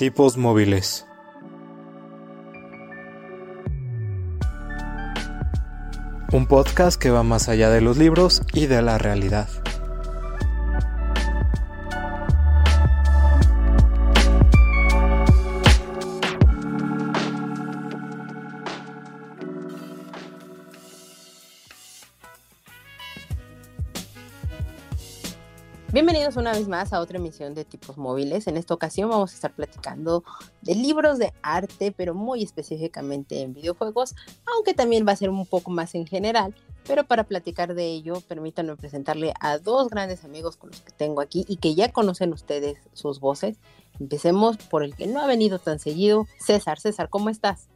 Tipos móviles. Un podcast que va más allá de los libros y de la realidad. Una vez más a otra emisión de tipos móviles. En esta ocasión vamos a estar platicando de libros de arte, pero muy específicamente en videojuegos, aunque también va a ser un poco más en general. Pero para platicar de ello, permítanme presentarle a dos grandes amigos con los que tengo aquí y que ya conocen ustedes sus voces. Empecemos por el que no ha venido tan seguido, César. César, ¿cómo estás?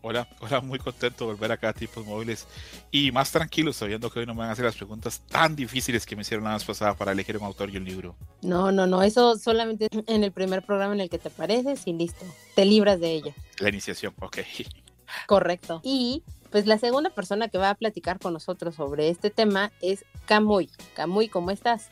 Hola, hola, muy contento de volver acá a Tipos Móviles y más tranquilo sabiendo que hoy no me van a hacer las preguntas tan difíciles que me hicieron la vez pasada para elegir un autor y un libro. No, no, no, eso solamente en el primer programa en el que te apareces y listo, te libras de ella. La iniciación, ok. Correcto. Y pues la segunda persona que va a platicar con nosotros sobre este tema es Camuy. Camuy, ¿cómo estás?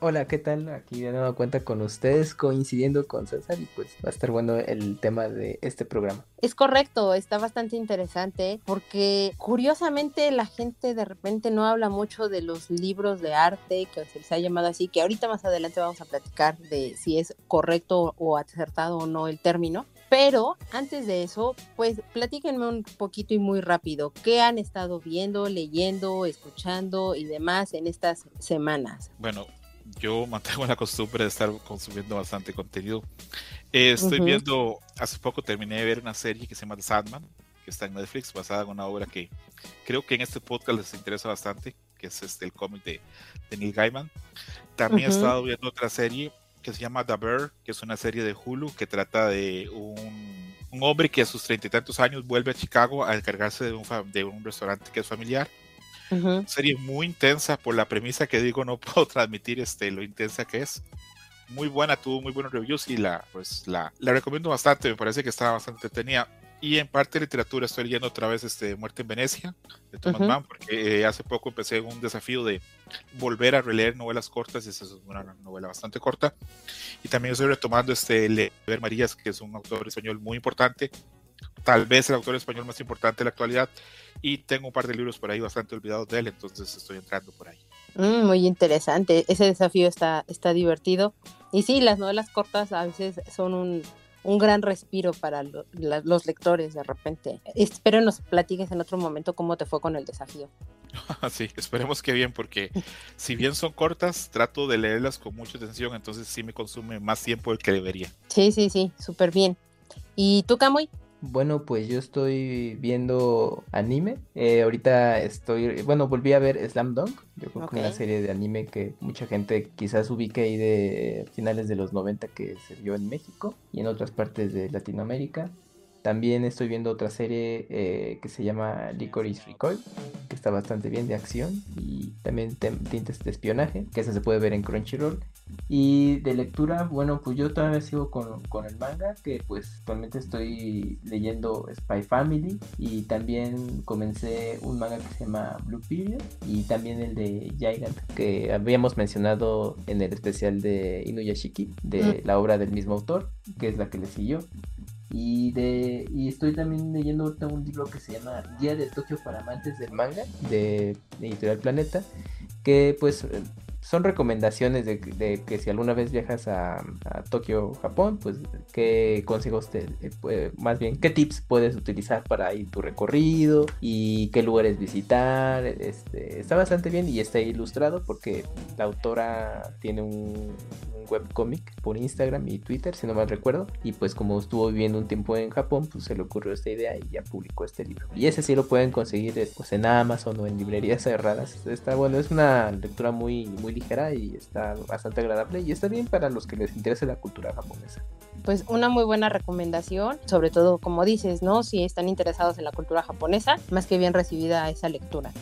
Hola, ¿qué tal? Aquí de nuevo cuenta con ustedes, coincidiendo con César y pues va a estar bueno el tema de este programa. Es correcto, está bastante interesante porque curiosamente la gente de repente no habla mucho de los libros de arte que se les ha llamado así, que ahorita más adelante vamos a platicar de si es correcto o acertado o no el término. Pero antes de eso, pues platíquenme un poquito y muy rápido, ¿qué han estado viendo, leyendo, escuchando y demás en estas semanas? Bueno, yo mantengo la costumbre de estar consumiendo bastante contenido. Eh, estoy viendo, hace poco terminé de ver una serie que se llama The Sandman, que está en Netflix, basada en una obra que creo que en este podcast les interesa bastante, que es este, el cómic de, Neil Gaiman. También he estado viendo otra serie que se llama The Bear, que es una serie de Hulu que trata de un, un hombre que a sus treinta y tantos años vuelve a Chicago a encargarse de un, de un restaurante que es familiar Serie muy intensa por la premisa que digo, no puedo transmitir este, lo intensa que es. Muy buena, tuvo muy buenos reviews y la, pues, la, la recomiendo bastante, me parece que está bastante entretenida. Y en parte de literatura estoy leyendo otra vez este Muerte en Venecia de Thomas Mann, porque eh, hace poco empecé un desafío de volver a releer novelas cortas, y esa es una novela bastante corta. Y también estoy retomando este Lever Marías, que es un autor español muy importante, tal vez el autor español más importante de la actualidad y tengo un par de libros por ahí bastante olvidados de él, entonces estoy entrando por ahí. Mm, muy interesante, ese desafío está, está divertido. Y sí, las novelas cortas a veces son un, un gran respiro para los lectores de repente. Espero nos platiques en otro momento cómo te fue con el desafío. Sí, esperemos que bien, porque si bien son cortas, trato de leerlas con mucha atención, entonces sí me consume más tiempo del que debería. Sí, sí, sí, súper bien. ¿Y tú, Camuy? Bueno, pues yo estoy viendo anime. Eh, ahorita estoy, bueno, volví a ver Slam Dunk. Yo creo que una serie de anime que mucha gente quizás ubique ahí de finales de los 90 que se vio en México y en otras partes de Latinoamérica. También estoy viendo otra serie eh, que se llama Licorice Recoil, que está bastante bien de acción y también tintes de espionaje, que esa se puede ver en Crunchyroll. Y de lectura, bueno, pues yo todavía sigo con, con, el manga, que pues actualmente estoy leyendo Spy Family y también comencé un manga que se llama Blue Period y también el de Gigant, que habíamos mencionado en el especial de Inuyashiki, de la obra del mismo autor, que es la que le siguió. Y, de, y estoy también leyendo un libro que se llama Día de Tokio para amantes del manga, de Editorial Planeta, que pues son recomendaciones de, que si alguna vez viajas a, Tokio, Japón, pues qué consejos te, eh, más bien, qué tips puedes utilizar para ir tu recorrido y qué lugares visitar. Este, está bastante bien y está ilustrado porque la autora tiene un, webcomic por Instagram y Twitter, si no mal recuerdo. Y pues como estuvo viviendo un tiempo en Japón, pues se le ocurrió esta idea y ya publicó este libro. Y ese sí lo pueden conseguir pues, en Amazon o en librerías cerradas. Está bueno, es una lectura muy, muy ligera y está bastante agradable y está bien para los que les interese la cultura japonesa. Pues una muy buena recomendación, sobre todo como dices, ¿no? Si están interesados en la cultura japonesa, más que bien recibida esa lectura.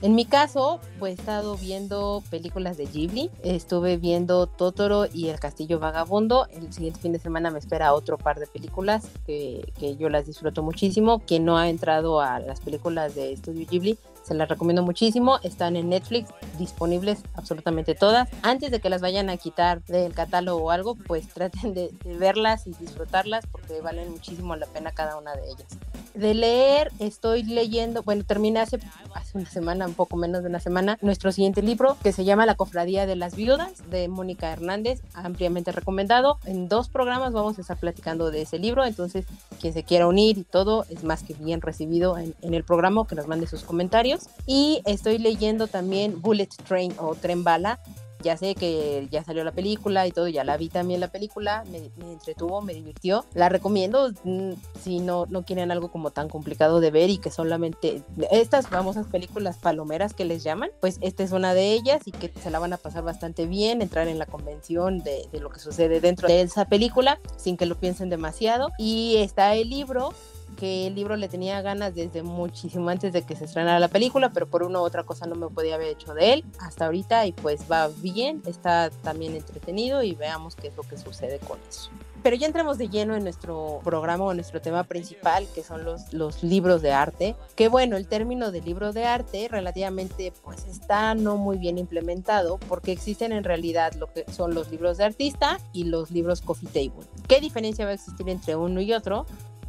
En mi caso, pues he estado viendo películas de Ghibli. Estuve viendo Totoro y El Castillo Vagabundo. El siguiente fin de semana me espera otro par de películas que, que yo las disfruto muchísimo. Quien no ha entrado a las películas de Estudio Ghibli se las recomiendo muchísimo. Están en Netflix, disponibles absolutamente todas. Antes de que las vayan a quitar del catálogo o algo, pues traten de, verlas y disfrutarlas porque valen muchísimo la pena cada una de ellas. De leer, estoy leyendo, bueno, terminé hace, hace una semana, un poco menos de una semana, nuestro siguiente libro que se llama La Cofradía de las Viudas de Mónica Hernández, ampliamente recomendado. En dos programas vamos a estar platicando de ese libro, entonces quien se quiera unir y todo es más que bien recibido en, en el programa, que nos mande sus comentarios. Y estoy leyendo también Bullet Train o Tren Bala ya sé que ya salió la película y todo, ya la vi también la película, me, entretuvo, me divirtió. La recomiendo mm, si no, no quieren algo como tan complicado de ver y que solamente estas famosas películas palomeras que les llaman, pues esta es una de ellas y que se la van a pasar bastante bien, entrar en la convención de lo que sucede dentro de esa película sin que lo piensen demasiado. Y está el libro que el libro le tenía ganas desde muchísimo antes de que se estrenara la película, pero por una u otra cosa no me podía haber hecho de él hasta ahorita y pues va bien, está también entretenido y veamos qué es lo que sucede con eso. Pero ya entramos de lleno en nuestro programa o nuestro tema principal, que son los, los libros de arte. Que bueno, el término de libro de arte relativamente pues está no muy bien implementado porque existen en realidad lo que son los libros de artista y los libros coffee table. ¿Qué diferencia va a existir entre uno y otro?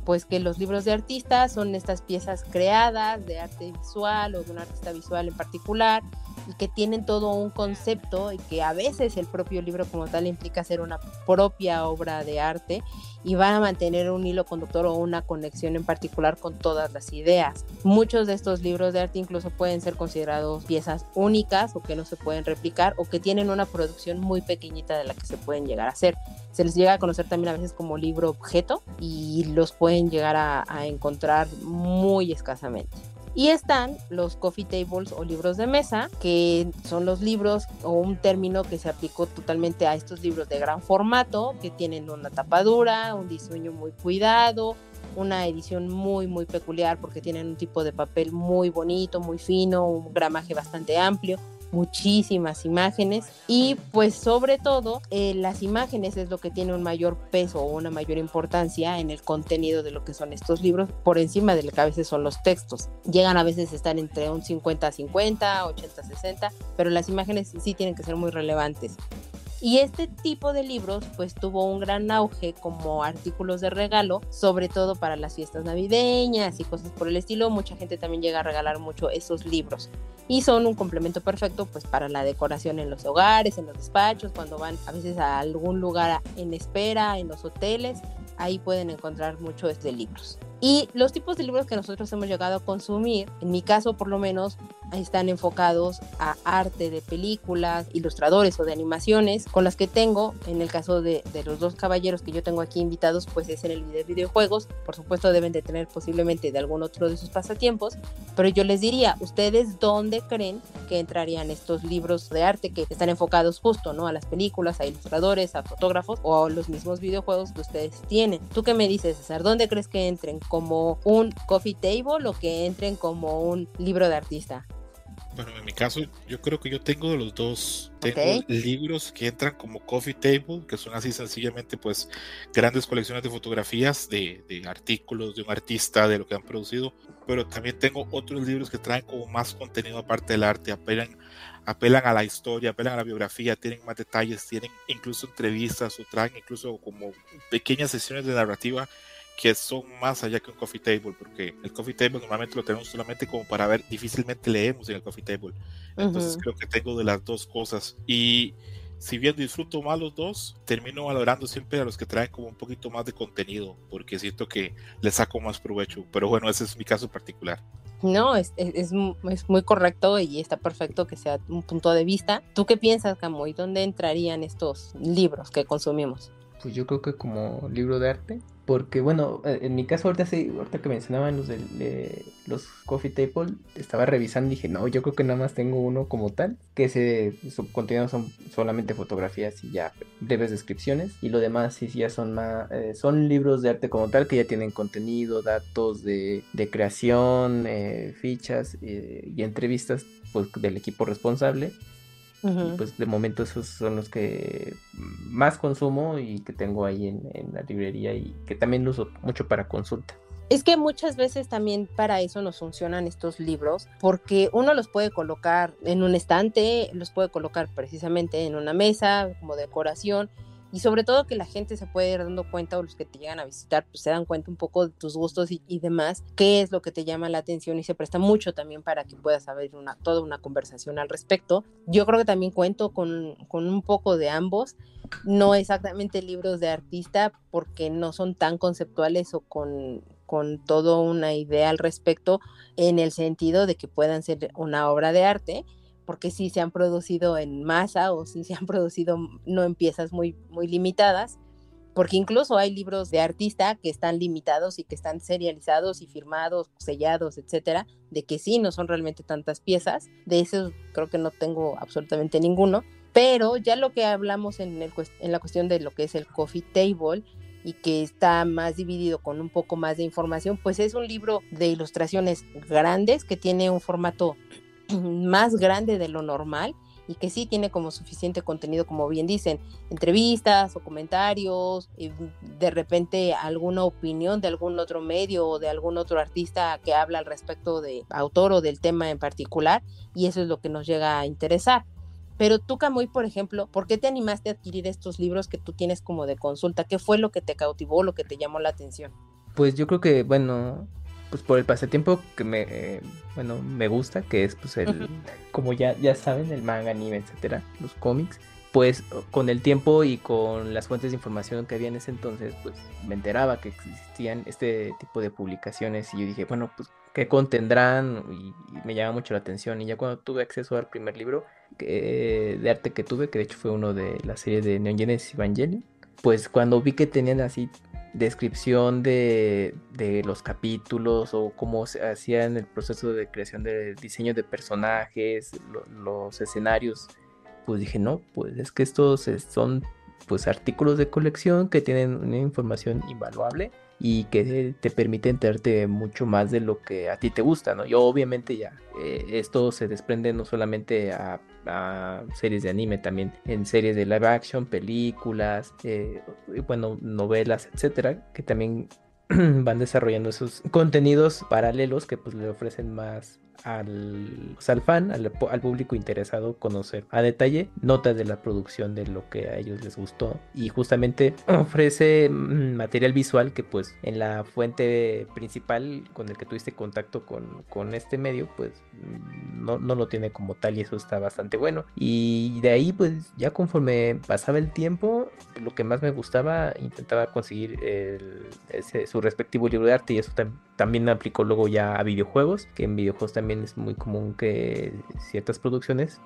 Pues que los libros de artistas son estas piezas creadas de arte visual o de un artista visual en particular y que tienen todo un concepto y que a veces el propio libro como tal implica ser una propia obra de arte y van a mantener un hilo conductor o una conexión en particular con todas las ideas. Muchos de estos libros de arte incluso pueden ser considerados piezas únicas o que no se pueden replicar o que tienen una producción muy pequeñita de la que se pueden llegar a hacer. Se les llega a conocer también a veces como libro objeto y los pueden llegar a, encontrar muy escasamente. Y están los coffee tables o libros de mesa, que son los libros o un término que se aplicó totalmente a estos libros de gran formato, que tienen una tapadura, un diseño muy cuidado, una edición muy muy peculiar porque tienen un tipo de papel muy bonito, muy fino, un gramaje bastante amplio muchísimas imágenes y pues sobre todo eh, las imágenes es lo que tiene un mayor peso o una mayor importancia en el contenido de lo que son estos libros por encima de lo que a veces son los textos. Llegan a veces a estar entre un 50-50, 80-60, pero las imágenes sí tienen que ser muy relevantes. Y este tipo de libros pues tuvo un gran auge como artículos de regalo, sobre todo para las fiestas navideñas y cosas por el estilo. Mucha gente también llega a regalar mucho esos libros y son un complemento perfecto pues para la decoración en los hogares, en los despachos, cuando van a veces a algún lugar en espera, en los hoteles, ahí pueden encontrar muchos de libros. Y los tipos de libros que nosotros hemos llegado a consumir, en mi caso por lo menos, están enfocados a arte de películas, ilustradores o de animaciones, con las que tengo, en el caso de, de los dos caballeros que yo tengo aquí invitados, pues es en el de videojuegos, por supuesto deben de tener posiblemente de algún otro de sus pasatiempos, pero yo les diría, ¿ustedes dónde creen que entrarían estos libros de arte que están enfocados justo, ¿no? A las películas, a ilustradores, a fotógrafos o a los mismos videojuegos que ustedes tienen. ¿Tú qué me dices, César? ¿Dónde crees que entren? como un coffee table o que entren como un libro de artista? Bueno, en mi caso, yo creo que yo tengo de los dos. Tengo libros que entran como coffee table, que son así sencillamente, pues, grandes colecciones de fotografías de, de, artículos de un artista, de lo que han producido. Pero también tengo otros libros que traen como más contenido aparte del arte, apelan, apelan a la historia, apelan a la biografía, tienen más detalles, tienen incluso entrevistas o traen incluso como pequeñas sesiones de narrativa que son más allá que un coffee table, porque el coffee table normalmente lo tenemos solamente como para ver, difícilmente leemos en el coffee table. Entonces creo que tengo de las dos cosas. Y si bien disfruto más los dos, termino valorando siempre a los que traen como un poquito más de contenido, porque siento que les saco más provecho. Pero bueno, ese es mi caso particular. No, es, es, es, muy correcto y está perfecto que sea un punto de vista. ¿Tú qué piensas, Camo? ¿Y dónde entrarían estos libros que consumimos? Pues yo creo que como libro de arte, porque bueno, eh, en mi caso ahorita sí, ahorita que mencionaban los de los Coffee Table, estaba revisando y dije, no, yo creo que nada más tengo uno como tal, que se su contenido son solamente fotografías y ya breves descripciones, y lo demás sí, ya son más, eh, son libros de arte como tal que ya tienen contenido, datos de, de creación, eh, fichas y entrevistas pues, del equipo responsable pues de momento esos son los que más consumo y que tengo ahí en, la librería y que también uso mucho para consulta. Es que muchas veces también para eso nos funcionan estos libros, porque uno los puede colocar en un estante, los puede colocar precisamente en una mesa como decoración, y sobre todo que la gente se puede ir dando cuenta o los que te llegan a visitar pues se dan cuenta un poco de tus gustos y, demás, qué es lo que te llama la atención y se presta mucho también para que puedas saber una, toda una conversación al respecto. Yo creo que también cuento con, con un poco de ambos, no exactamente libros de artista porque no son tan conceptuales o con con toda una idea al respecto en el sentido de que puedan ser una obra de arte, porque sí se han producido en masa o sí se han producido no en piezas muy, muy limitadas, porque incluso hay libros de artista que están limitados y que están serializados y firmados, sellados, etcétera, de que sí no son realmente tantas piezas. De esos creo que no tengo absolutamente ninguno. Pero ya lo que hablamos en, el, en la cuestión de lo que es el coffee table y que está más dividido con un poco más de información, pues es un libro de ilustraciones grandes que tiene un formato más grande de lo normal y que sí tiene como suficiente contenido, como bien dicen, entrevistas o comentarios, y de repente alguna opinión de algún otro medio o de algún otro artista que habla al respecto de autor o del tema en particular, y eso es lo que nos llega a interesar. Pero tú, Camuy, por ejemplo, ¿por qué te animaste a adquirir estos libros que tú tienes como de consulta? ¿Qué fue lo que te cautivó, lo que te llamó la atención? Pues yo creo que, bueno, pues por el pasatiempo que me, bueno, me gusta, que es pues el, como ya, ya saben, el manga, anime, etcétera, los cómics, pues con el tiempo y con las fuentes de información que había en ese entonces, pues me enteraba que existían este tipo de publicaciones y yo dije, bueno, pues qué contendrán y, me llama mucho la atención. Y ya cuando tuve acceso al primer libro de arte que tuve, que de hecho fue uno de la serie de Neon Genesis Evangelion, pues cuando vi que tenían así descripción de, los capítulos o cómo se hacía en el proceso de creación del diseño de personajes, los escenarios, pues dije, no, pues es que estos son pues artículos de colección que tienen una información invaluable y que te permite enterarte mucho más de lo que a ti te gusta, ¿no? Yo obviamente ya, eh, esto se desprende no solamente a, series de anime, también en series de live action, películas, eh, bueno, novelas, etcétera, que también van desarrollando esos contenidos paralelos que pues le ofrecen más al, pues, al fan, al, público interesado conocer a detalle notas de la producción de lo que a ellos les gustó. Y justamente ofrece mm, material visual que pues en la fuente principal con el que tuviste contacto con, con este medio pues mm, no, no, lo tiene como tal y eso está bastante bueno. Y de ahí pues ya conforme pasaba el tiempo lo que más me gustaba intentaba conseguir el, ese, su respectivo libro de arte y eso también aplicó luego ya a videojuegos que en videojuegos también es muy común que ciertas producciones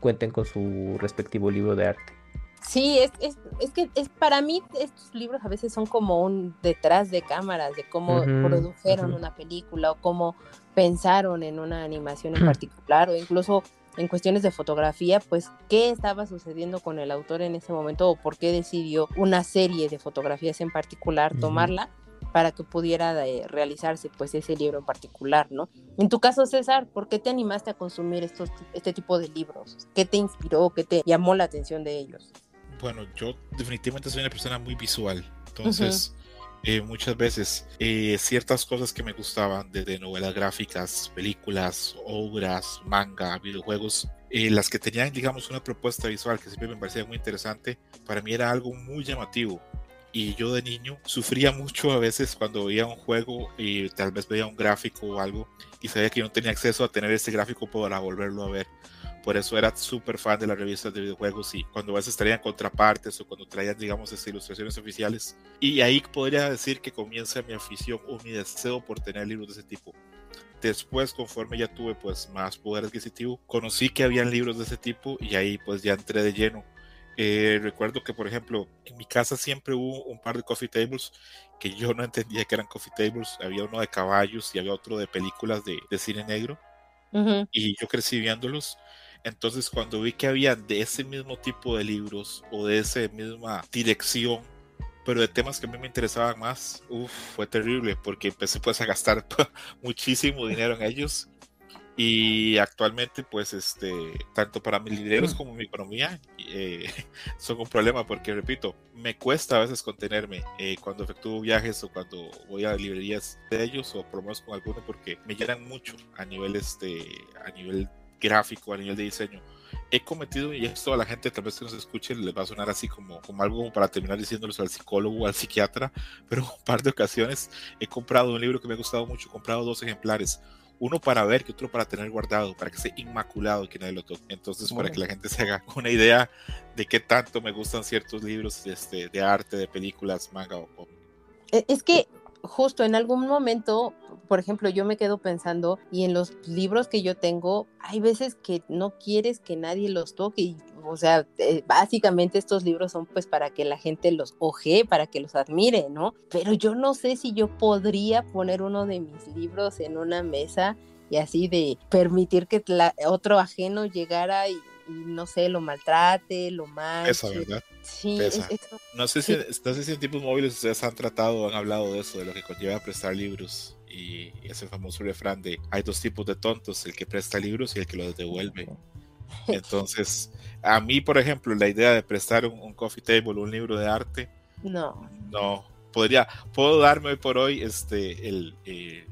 cuenten con su respectivo libro de arte. Sí, es, es, es que es, para mí estos libros a veces son como un detrás de cámaras, de cómo produjeron una película o cómo pensaron en una animación en particular o incluso en cuestiones de fotografía, pues qué estaba sucediendo con el autor en ese momento o por qué decidió una serie de fotografías en particular tomarla para que pudiera eh, realizarse pues ese libro en particular, ¿no? En tu caso, César, ¿por qué te animaste a consumir estos, este tipo de libros? ¿Qué te inspiró? ¿Qué te llamó la atención de ellos? Bueno, yo definitivamente soy una persona muy visual, entonces... Eh, muchas veces eh, ciertas cosas que me gustaban, desde novelas gráficas, películas, obras, manga, videojuegos, las que tenían, digamos, una propuesta visual que siempre me parecía muy interesante, para mí era algo muy llamativo y yo de niño sufría mucho a veces cuando veía un juego y tal vez veía un gráfico o algo y sabía que yo no tenía acceso a tener ese gráfico para volverlo a ver. Por eso era súper fan de las revistas de videojuegos y cuando a veces traían contrapartes o cuando traían, digamos, esas ilustraciones oficiales. Y ahí podría decir que comienza mi afición o mi deseo por tener libros de ese tipo. Después, conforme ya tuve pues más poder adquisitivo, conocí que habían libros de ese tipo y ahí pues ya entré de lleno eh, recuerdo que, por ejemplo, en mi casa siempre hubo un par de coffee tables que yo no entendía que eran coffee tables. Había uno de caballos y había otro de películas de, cine negro. Y yo crecí viéndolos. Entonces, cuando vi que había de ese mismo tipo de libros o de esa misma dirección, pero de temas que a mí me interesaban más, fue terrible porque empecé pues a gastar muchísimo dinero en ellos Y actualmente, pues, este, tanto para mis libreros como mi economía eh, son un problema porque, repito, me cuesta a veces contenerme eh, cuando efectúo viajes o cuando voy a librerías de ellos o menos con alguno porque me llenan mucho a nivel, este, a nivel gráfico, a nivel de diseño. He cometido, y esto a la gente tal vez que nos escuche les va a sonar así como, como algo para terminar diciéndoles al psicólogo o al psiquiatra, pero un par de ocasiones he comprado un libro que me ha gustado mucho, he comprado dos ejemplares, uno para ver y otro para tener guardado, para que sea inmaculado que nadie lo toque. Entonces, para que la gente se haga una idea de qué tanto me gustan ciertos libros este, de arte, de películas, manga o e, Es que justo en algún momento, por ejemplo, yo me quedo pensando y en los libros que yo tengo, hay veces que no quieres que nadie los toque y o sea, eh, básicamente estos libros son pues para que la gente los oje, para que los admire, ¿no? Pero yo no sé si yo podría poner uno de mis libros en una mesa y así de permitir que otro ajeno llegara y, no sé, lo maltrate, lo manche. Esa verdad. Sí, no, sé si, no sé si en tipos móviles ustedes han tratado, han hablado de eso, de lo que conlleva prestar libros y ese famoso refrán de hay dos tipos de tontos, el que presta libros y el que los devuelve. Entonces, a mí, por ejemplo, la idea de prestar un, coffee table, un libro de arte, no, no podría, puedo darme hoy por hoy este el, eh,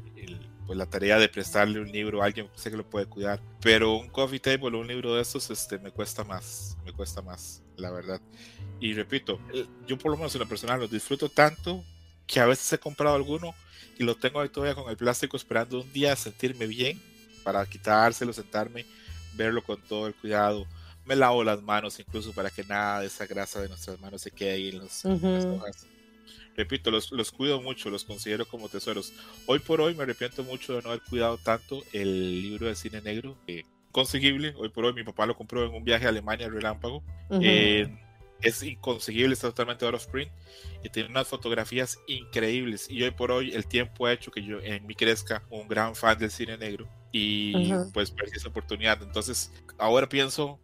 pues la tarea de prestarle un libro a alguien que sé que lo puede cuidar, pero un coffee table o un libro de estos este me cuesta más, me cuesta más, la verdad. Y repito, yo por lo menos en lo personal los disfruto tanto que a veces he comprado alguno y lo tengo ahí todavía con el plástico esperando un día sentirme bien para quitárselo, sentarme, verlo con todo el cuidado. Me lavo las manos incluso para que nada de esa grasa de nuestras manos se quede ahí en, los, las hojas repito, los, los, cuido mucho, los considero como tesoros. Hoy por hoy me arrepiento mucho de no haber cuidado tanto el libro de cine negro, que conseguible, hoy por hoy mi papá lo compró en un viaje a Alemania relámpago. Eh, es inconseguible, está totalmente out of print y tiene unas fotografías increíbles. Y hoy por hoy el tiempo ha hecho que yo en mí crezca un gran fan del cine negro y pues perdí esa oportunidad. Entonces ahora pienso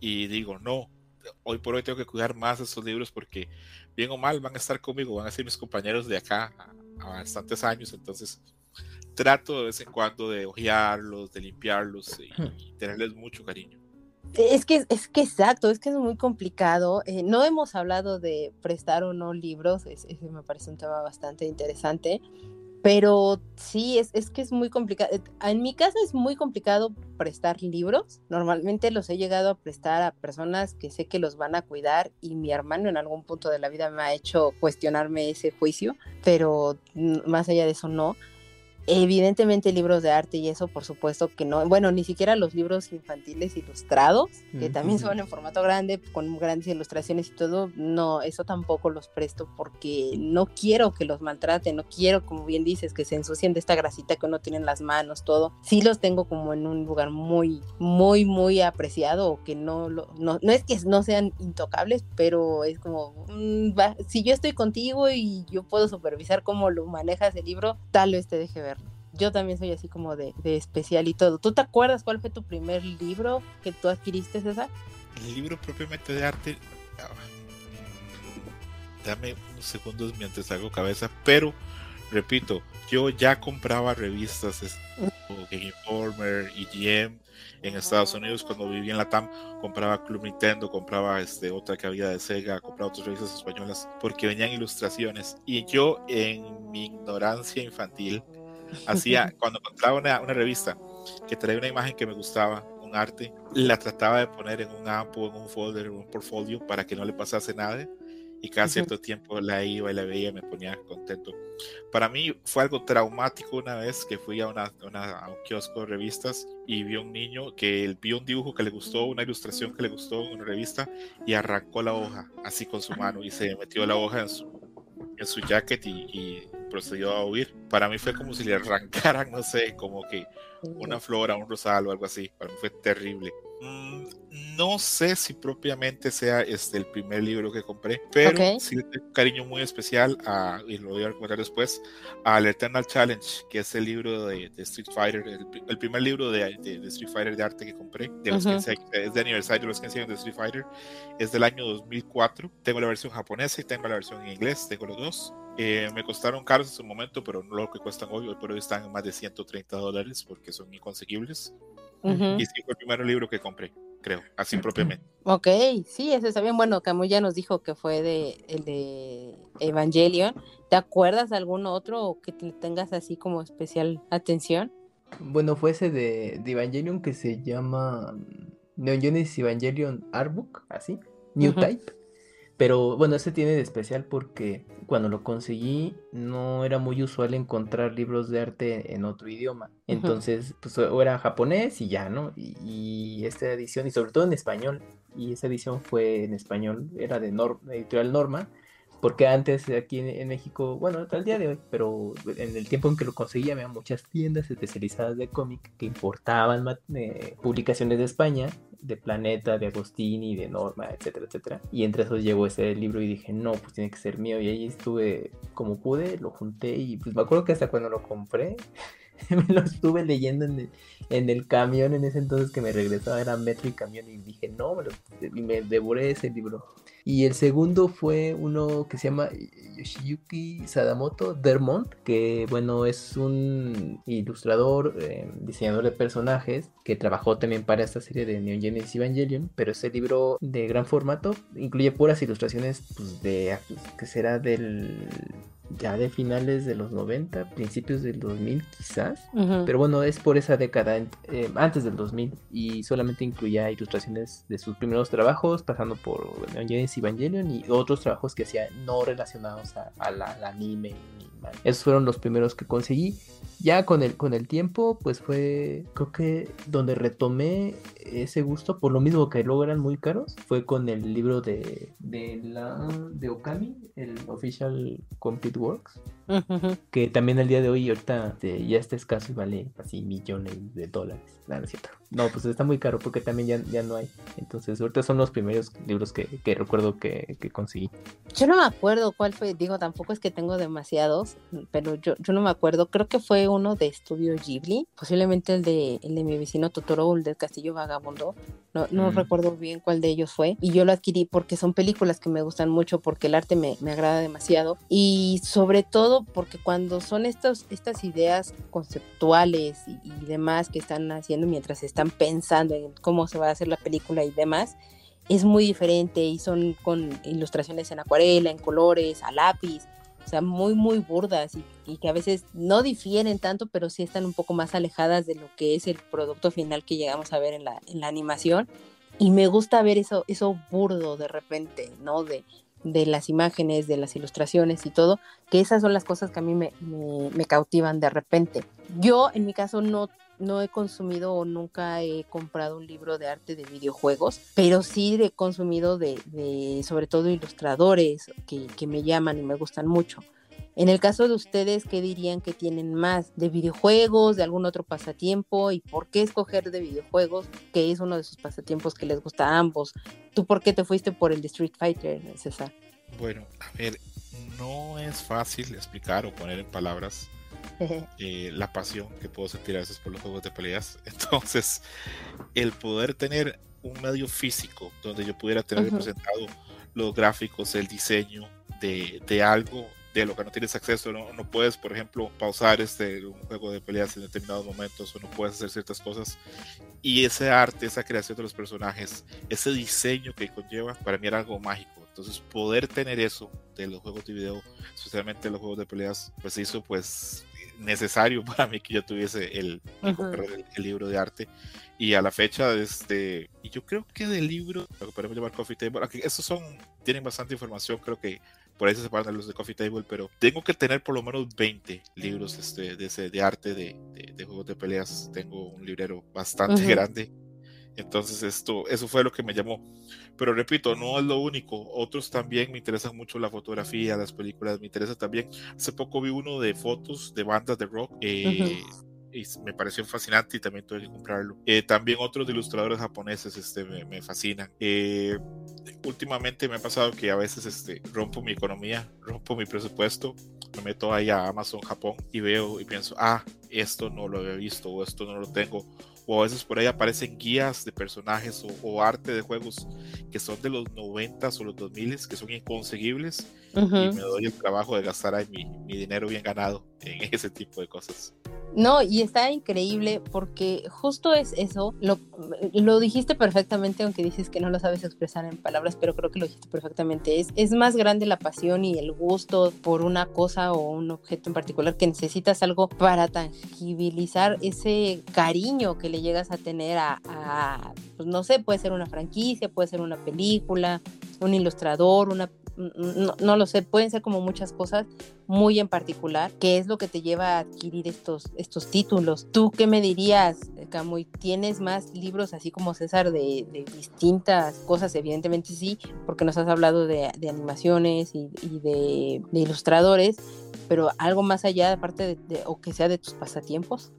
y digo, no, hoy por hoy tengo que cuidar más estos libros porque bien o mal van a estar conmigo, van a ser mis compañeros de acá a, bastantes años, entonces trato de vez en cuando de ojearlos, de limpiarlos y, tenerles mucho cariño. Es que, es que exacto, es que es muy complicado. Eh, no hemos hablado de prestar o no libros, ese me parece un tema bastante interesante. Pero sí, es, es, que es muy complicado. Eh, en mi caso es muy complicado prestar libros. Normalmente los he llegado a prestar a personas que sé que los van a cuidar y mi hermano en algún punto de la vida me ha hecho cuestionarme ese juicio, pero más allá de eso no. Evidentemente libros de arte y eso, por supuesto que no. Bueno, ni siquiera los libros infantiles ilustrados, que también son en formato grande, con grandes ilustraciones y todo, no, eso tampoco los presto porque no quiero que los maltraten, no quiero, como bien dices, que se ensucien de esta grasita que uno tiene en las manos, todo. Sí los tengo como en un lugar muy, muy, muy apreciado o que no, lo, no, no es que no sean intocables, pero es como, mm, si yo estoy contigo y yo puedo supervisar cómo lo manejas el libro, tal vez te deje ver yo también soy así como de, especial y todo. ¿Tú te acuerdas cuál fue tu primer libro que tú adquiriste, César? El libro propiamente de arte. Ah, dame unos segundos mientras hago cabeza, pero repito, yo ya compraba revistas como Game Informer, EGM en Estados Unidos cuando vivía en la TAM, compraba Club Nintendo, compraba este, otra que había de Sega, compraba otras revistas españolas porque venían ilustraciones y yo en mi ignorancia infantil hacía, cuando encontraba una, una, revista que traía una imagen que me gustaba, un arte, la trataba de poner en un app o en un folder, en un portfolio para que no le pasase nada. Y cada cierto tiempo la iba y la veía y me ponía contento. Para mí fue algo traumático una vez que fui a, una, a un kiosco de revistas y vi a un niño que vio un dibujo que le gustó, una ilustración que le gustó en una revista y arrancó la hoja así con su mano y se metió la hoja en su, en su jacket y procedió a huir. Para mí fue como si le arrancaran, no sé, como que una flora, un rosal o algo así. Para mí fue terrible. Mm, no sé si propiamente sea este el primer libro que compré, pero sí tengo un cariño muy especial, a, y lo voy a recordar después, al Eternal Challenge, que es el libro de, Street Fighter, el, primer libro de, Street Fighter de arte que compré, de los es de aniversario de los 15 años de Street Fighter, es del año 2004. Tengo la versión japonesa y tengo la versión en inglés, tengo los dos Eh, me costaron caros en su momento, pero no lo que cuestan hoy. Hoy por hoy están en más de 130 dólares porque son inconseguibles. Y sí fue el primer libro que compré, creo, así propiamente. Ok, sí, eso está bien. Bueno, Camus ya nos dijo que fue de, el de Evangelion. ¿Te acuerdas de algún otro que te tengas así como especial atención? Bueno, fue ese de, de Evangelion que se llama Neon Genesis Evangelion Artbook, así, New Type. Pero bueno, ese tiene de especial porque cuando lo conseguí no era muy usual encontrar libros de arte en otro idioma. Entonces, pues o era japonés y ya, ¿no? Y, esta edición, y sobre todo en español, y esa edición fue en español, era de editorial Norma, porque antes aquí en, México, bueno, hasta el día de hoy, pero en el tiempo en que lo conseguía había muchas tiendas especializadas de cómic que importaban eh, publicaciones de España de Planeta, de Agostini, de Norma, etcétera, etcétera. Y entre esos llegó ese libro y dije, no, pues tiene que ser mío. Y ahí estuve como pude, lo junté y pues me acuerdo que hasta cuando lo compré, me lo estuve leyendo en el, camión en ese entonces que me regresaba, era metro y camión y dije, no, me, y me devoré ese libro. Y el segundo fue uno que se llama Yoshiyuki Sadamoto Dermont, que bueno, es un ilustrador, eh, diseñador de personajes, que trabajó también para esta serie de Neon Genesis Evangelion, pero ese libro de gran formato incluye puras ilustraciones pues, de que será del ya de finales de los 90, principios del 2000 quizás, pero bueno, es por esa década, eh, antes del 2000, y solamente incluía ilustraciones de sus primeros trabajos, pasando por Genesis Evangelion y otros trabajos que hacía no relacionados a, la, al anime. Esos fueron los primeros que conseguí. Ya con el, con el tiempo, pues fue, creo que donde retomé ese gusto, por lo mismo que luego eran muy caros, fue con el libro de, de, la, de Okami, el Official Complete Works, que también al día de hoy ahorita este, ya está escaso y vale así millones de dólares. No, cierto. No, pues está muy caro porque también ya, ya no hay. Entonces, ahorita son los primeros libros que, que recuerdo que, que, conseguí. Yo no me acuerdo cuál fue, digo, tampoco es que tengo demasiados, pero yo, yo no me acuerdo. Creo que fue uno de Estudio Ghibli, posiblemente el de, el de mi vecino Totoro, el del Castillo Vagabundo. No, no recuerdo bien cuál de ellos fue. Y yo lo adquirí porque son películas que me gustan mucho, porque el arte me, me agrada demasiado. Y sobre todo porque cuando son estos, estas ideas conceptuales y, y demás que están haciendo mientras están pensando en cómo se va a hacer la película y demás, es muy diferente y son con ilustraciones en acuarela, en colores, a lápiz, o sea, muy, muy burdas y, que a veces no difieren tanto, pero sí están un poco más alejadas de lo que es el producto final que llegamos a ver en la, en la animación. Y me gusta ver eso, eso burdo de repente, ¿no? De, de las imágenes, de las ilustraciones y todo, que esas son las cosas que a mí me, me, cautivan de repente. Yo, en mi caso, no, no he consumido o nunca he comprado un libro de arte de videojuegos, pero sí he consumido de, de sobre todo ilustradores que, que me llaman y me gustan mucho. En el caso de ustedes, ¿qué dirían que tienen más? ¿De videojuegos, de algún otro pasatiempo? ¿Y por qué escoger de videojuegos, que es uno de sus pasatiempos que les gusta a ambos? ¿Tú por qué te fuiste por el de Street Fighter, César? Bueno, a ver, no es fácil explicar o poner en palabras eh, la pasión que puedo sentir a veces por los juegos de peleas. Entonces, el poder tener un medio físico donde yo pudiera tener representado los gráficos, el diseño de, de algo de lo que no tienes acceso, no, no, puedes, por ejemplo, pausar este, un juego de peleas en determinados momentos o no puedes hacer ciertas cosas. Y ese arte, esa creación de los personajes, ese diseño que conlleva, para mí era algo mágico. Entonces, poder tener eso de los juegos de video, especialmente los juegos de peleas, pues hizo pues necesario para mí que yo tuviese el, el, libro de arte. Y a la fecha, este, y yo creo que del libro, lo que podemos llamar Coffee Table, aquí, estos son, tienen bastante información, creo que por ahí se separan los de Coffee Table, pero tengo que tener por lo menos 20 libros mm. este, de, ese, de arte de, de, juegos de peleas. Tengo un librero bastante grande. Entonces esto, eso fue lo que me llamó. Pero repito, no es lo único. Otros también me interesan mucho la fotografía, las películas, me interesa también. Hace poco vi uno de fotos de bandas de rock. Eh, y me pareció fascinante y también tuve que comprarlo. Eh, también otros ilustradores japoneses este, me, me fascinan. Eh, últimamente me ha pasado que a veces este, rompo mi economía, rompo mi presupuesto, me meto ahí a Amazon Japón y veo y pienso, ah, esto no lo había visto o esto no lo tengo o a veces por ahí aparecen guías de personajes o, arte de juegos que son de los 90 o los 2000 que son inconseguibles y me doy el trabajo de gastar ahí mi, mi dinero bien ganado en ese tipo de cosas. No, y está increíble porque justo es eso, lo, lo, dijiste perfectamente, aunque dices que no lo sabes expresar en palabras, pero creo que lo dijiste perfectamente. Es, es más grande la pasión y el gusto por una cosa o un objeto en particular que necesitas algo para tangibilizar ese cariño que le llegas a tener a, a pues no sé, puede ser una franquicia, puede ser una película, un ilustrador, una no, lo sé, pueden ser como muchas cosas muy en particular, ¿qué es lo que te lleva a adquirir estos, estos títulos? ¿Tú qué me dirías, Camuy? ¿Tienes más libros así como César de, distintas cosas? Evidentemente sí, porque nos has hablado de, animaciones y, de, ilustradores, pero algo más allá, aparte de, o que sea de tus pasatiempos.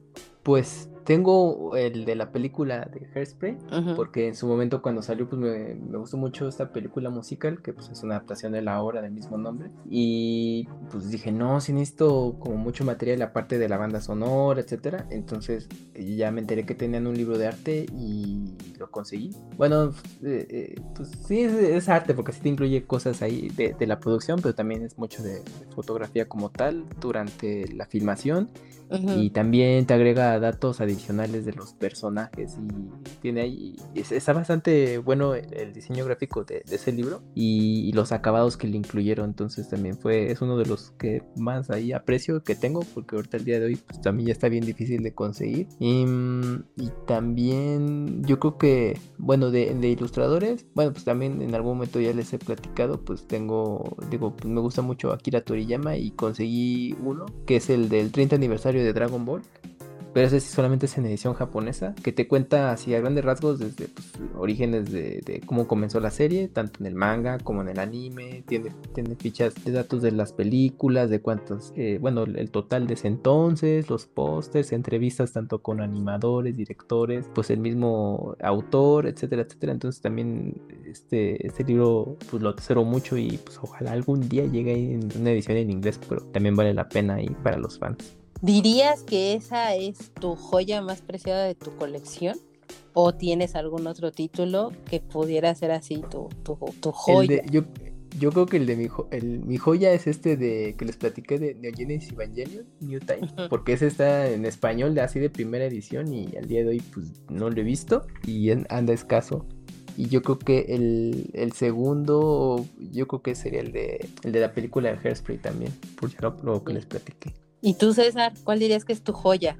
Pues tengo el de la película de Hairspray, porque en su momento cuando salió pues me, gustó mucho esta película musical, que pues es una adaptación de la obra del mismo nombre. Y pues dije, no, si necesito como mucho material aparte de la banda sonora, etcétera. Entonces ya me enteré que tenían un libro de arte y lo conseguí. Bueno, eh, eh, pues sí es, arte, porque sí te incluye cosas ahí de, la producción, pero también es mucho de fotografía como tal durante la filmación. Y también te agrega datos adicionales de los personajes y tiene ahí, está bastante bueno el, diseño gráfico de, ese libro y, los acabados que le incluyeron, entonces también fue, es uno de los que más ahí aprecio que tengo porque ahorita el día de hoy pues también ya está bien difícil de conseguir y, también yo creo que, bueno, de, ilustradores, bueno, pues también en algún momento ya les he platicado, pues tengo, digo, pues me gusta mucho Akira Toriyama y conseguí uno que es el del 30 aniversario de Dragon Ball. Pero ese sí solamente es en edición japonesa, que te cuenta así a grandes rasgos desde pues, orígenes de, cómo comenzó la serie, tanto en el manga como en el anime. Tiene, tiene fichas de datos de las películas, de cuántos, eh, bueno, el total de ese entonces, los pósters, entrevistas tanto con animadores, directores, pues el mismo autor, etcétera, etcétera. Entonces también este, este libro pues lo tesoro mucho y pues ojalá algún día llegue en una edición en inglés, pero también vale la pena ahí para los fans. ¿Dirías que esa es tu joya más preciada de tu colección? ¿O tienes algún otro título que pudiera ser así tu, tu, joya? yo, yo creo que el de mi, el, mi joya es este de que les platiqué de Neo Genesis Evangelion, New Time, porque ese está en español así de primera edición y al día de hoy pues no lo he visto y anda escaso. Y yo creo que el, el, segundo, yo creo que sería el de, el de la película de Hairspray también, por lo que les platiqué. ¿Y tú, César, cuál dirías que es tu joya?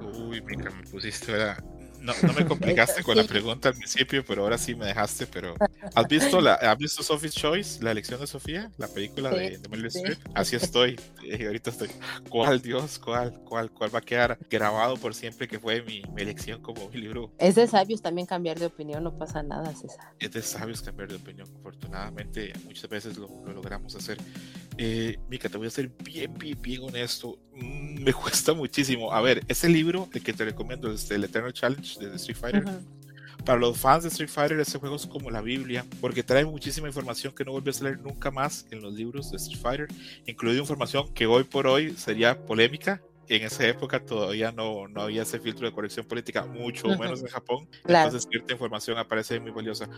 Uy, me pusiste ahora no, no me complicaste con la pregunta al principio, pero ahora sí me dejaste. Pero ¿has visto la, ¿has visto Sophie's Choice, la elección de Sofía, la película de, de Meryl Streep? Así estoy. Eh, ahorita estoy. ¿Cuál Dios? ¿Cuál? ¿Cuál? ¿Cuál va a quedar grabado por siempre que fue mi, mi elección como mi libro? Es de sabios también cambiar de opinión, no pasa nada, César. Es de sabios cambiar de opinión. Afortunadamente, muchas veces lo, lo logramos hacer. Eh, Mica, te voy a ser bien, bien, bien honesto. Mm, me cuesta muchísimo. A ver, ese libro, el que te recomiendo, es el Eternal Challenge de Street Fighter. Para los fans de Street Fighter, ese juego es como la Biblia, porque trae muchísima información que no vuelves a leer nunca más en los libros de Street Fighter, incluida información que hoy por hoy sería polémica, en esa época todavía no, no había ese filtro de corrección política, mucho menos en Japón. Entonces cierta información aparece muy valiosa.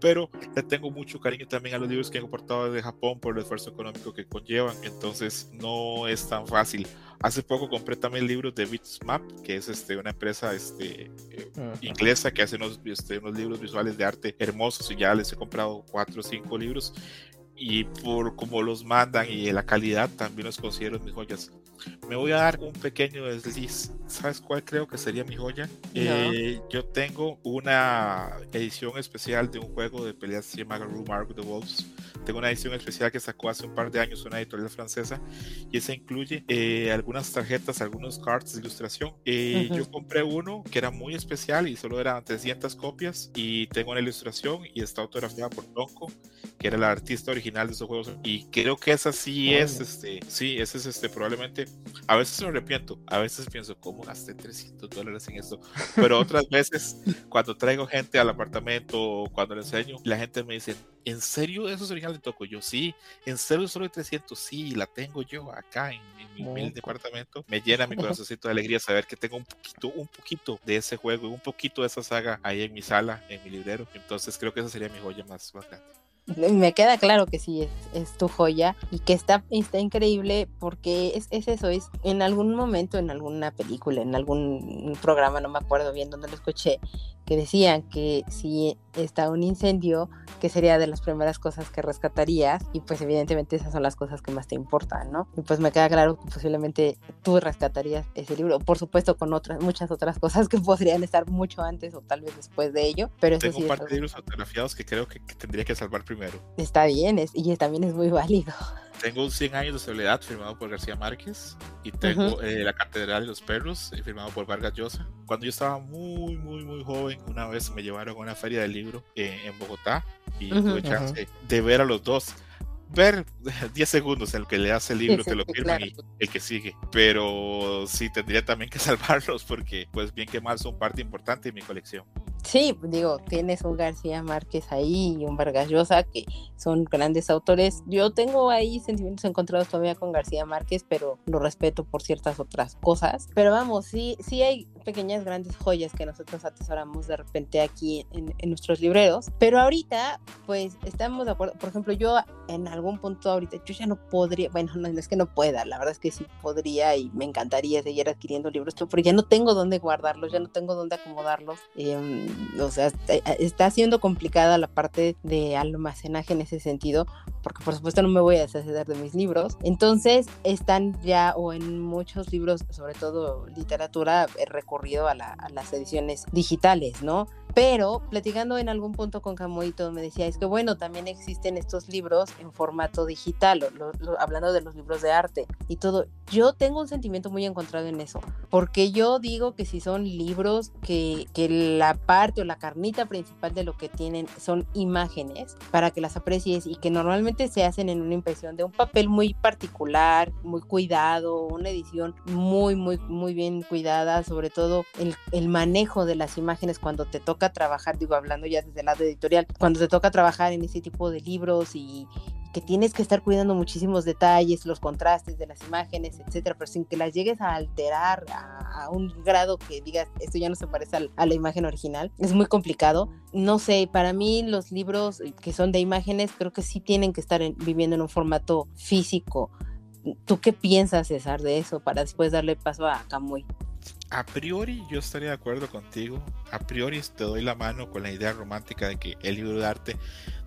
Pero le tengo mucho cariño también a los libros que han importado de Japón por el esfuerzo económico que conllevan. Entonces no es tan fácil. Hace poco compré también libros de Map que es este, una empresa este, eh, inglesa que hace unos, este, unos libros visuales de arte hermosos y ya les he comprado cuatro o cinco libros y por cómo los mandan y la calidad también los considero mis joyas. Me voy a dar un pequeño desliz. ¿Sabes cuál creo que sería mi joya? Eh, yo tengo una edición especial de un juego de peleas que se llama Mark the Wolves. Tengo una edición especial que sacó hace un par de años una editorial francesa y esa incluye eh, algunas tarjetas, algunos cards de ilustración. Eh, yo compré uno que era muy especial y solo eran 300 copias y tengo una ilustración y está autografiada por Tonko, que era el artista original original de esos juegos y creo que esa sí es, este, sí, ese es este, probablemente, a veces me arrepiento, a veces pienso, ¿cómo gasté 300 dólares en esto? Pero otras veces, cuando traigo gente al apartamento o cuando le enseño, la gente me dice, ¿en serio eso es original de Toco? Yo sí, ¿en serio solo de 300? Sí, la tengo yo acá en, mi departamento. Me llena mi corazoncito de alegría saber que tengo un poquito, un poquito de ese juego un poquito de esa saga ahí en mi sala, en mi librero. Entonces creo que esa sería mi joya más, más grande me queda claro que sí es, tu joya y que está, está increíble porque es, es, eso, es en algún momento, en alguna película, en algún programa, no me acuerdo bien dónde lo escuché, que decían que si está un incendio, que sería de las primeras cosas que rescatarías y pues evidentemente esas son las cosas que más te importan, ¿no? Y pues me queda claro que posiblemente tú rescatarías ese libro, por supuesto con otras muchas otras cosas que podrían estar mucho antes o tal vez después de ello, pero Tengo un par de libros fotografiados que creo que, tendría que salvar primero. Está bien, es, y también es muy válido. Tengo un 100 años de soledad firmado por García Márquez y tengo eh, La Catedral de los Perros eh, firmado por Vargas Llosa. Cuando yo estaba muy, muy, muy joven, una vez me llevaron a una feria del libro eh, en Bogotá y tuve chance de ver a los dos ver 10 segundos el que le hace el libro, te lo firman y el que sigue. Pero sí tendría también que salvarlos porque, pues bien que mal, son parte importante de mi colección. Sí, digo, tienes un García Márquez ahí y un Vargas Llosa que son grandes autores. Yo tengo ahí sentimientos encontrados todavía con García Márquez, pero lo respeto por ciertas otras cosas. Pero vamos, sí, sí hay pequeñas grandes joyas que nosotros atesoramos de repente aquí en, en nuestros libreros. Pero ahorita, pues estamos de acuerdo. Por ejemplo, yo en algún punto ahorita, yo ya no podría, bueno, no, es que no pueda, la verdad es que sí podría y me encantaría seguir adquiriendo libros, pero ya no tengo dónde guardarlos, ya no tengo dónde acomodarlos. Eh, o sea, está siendo complicada la parte de almacenaje en ese sentido, porque por supuesto no me voy a deshacer de mis libros. Entonces están ya, o en muchos libros, sobre todo literatura, he recurrido a, a las ediciones digitales, ¿no? Pero platicando en algún punto con Camoito me decía, es que bueno, también existen estos libros en formato digital, hablando de los libros de arte y todo. Yo tengo un sentimiento muy encontrado en eso, porque yo digo que si son libros que, que la parte o la carnita principal de lo que tienen son imágenes para que las aprecies y que normalmente se hacen en una impresión de un papel muy particular, muy cuidado, una edición muy, muy, muy bien cuidada, sobre todo el, el manejo de las imágenes cuando te toca trabajar, digo, hablando ya desde el lado editorial, cuando te toca trabajar en ese tipo de libros y que tienes que estar cuidando muchísimos detalles, los contrastes de las imágenes, etcétera, pero sin que las llegues a alterar a, un grado que digas, esto ya no se parece a, la imagen original, es muy complicado. No sé, para mí los libros que son de imágenes creo que sí tienen que estar viviendo en un formato físico. ¿Tú qué piensas, César, de eso para después darle paso a Camuy? A priori yo estaría de acuerdo contigo. A priori te doy la mano con la idea romántica de que el libro de arte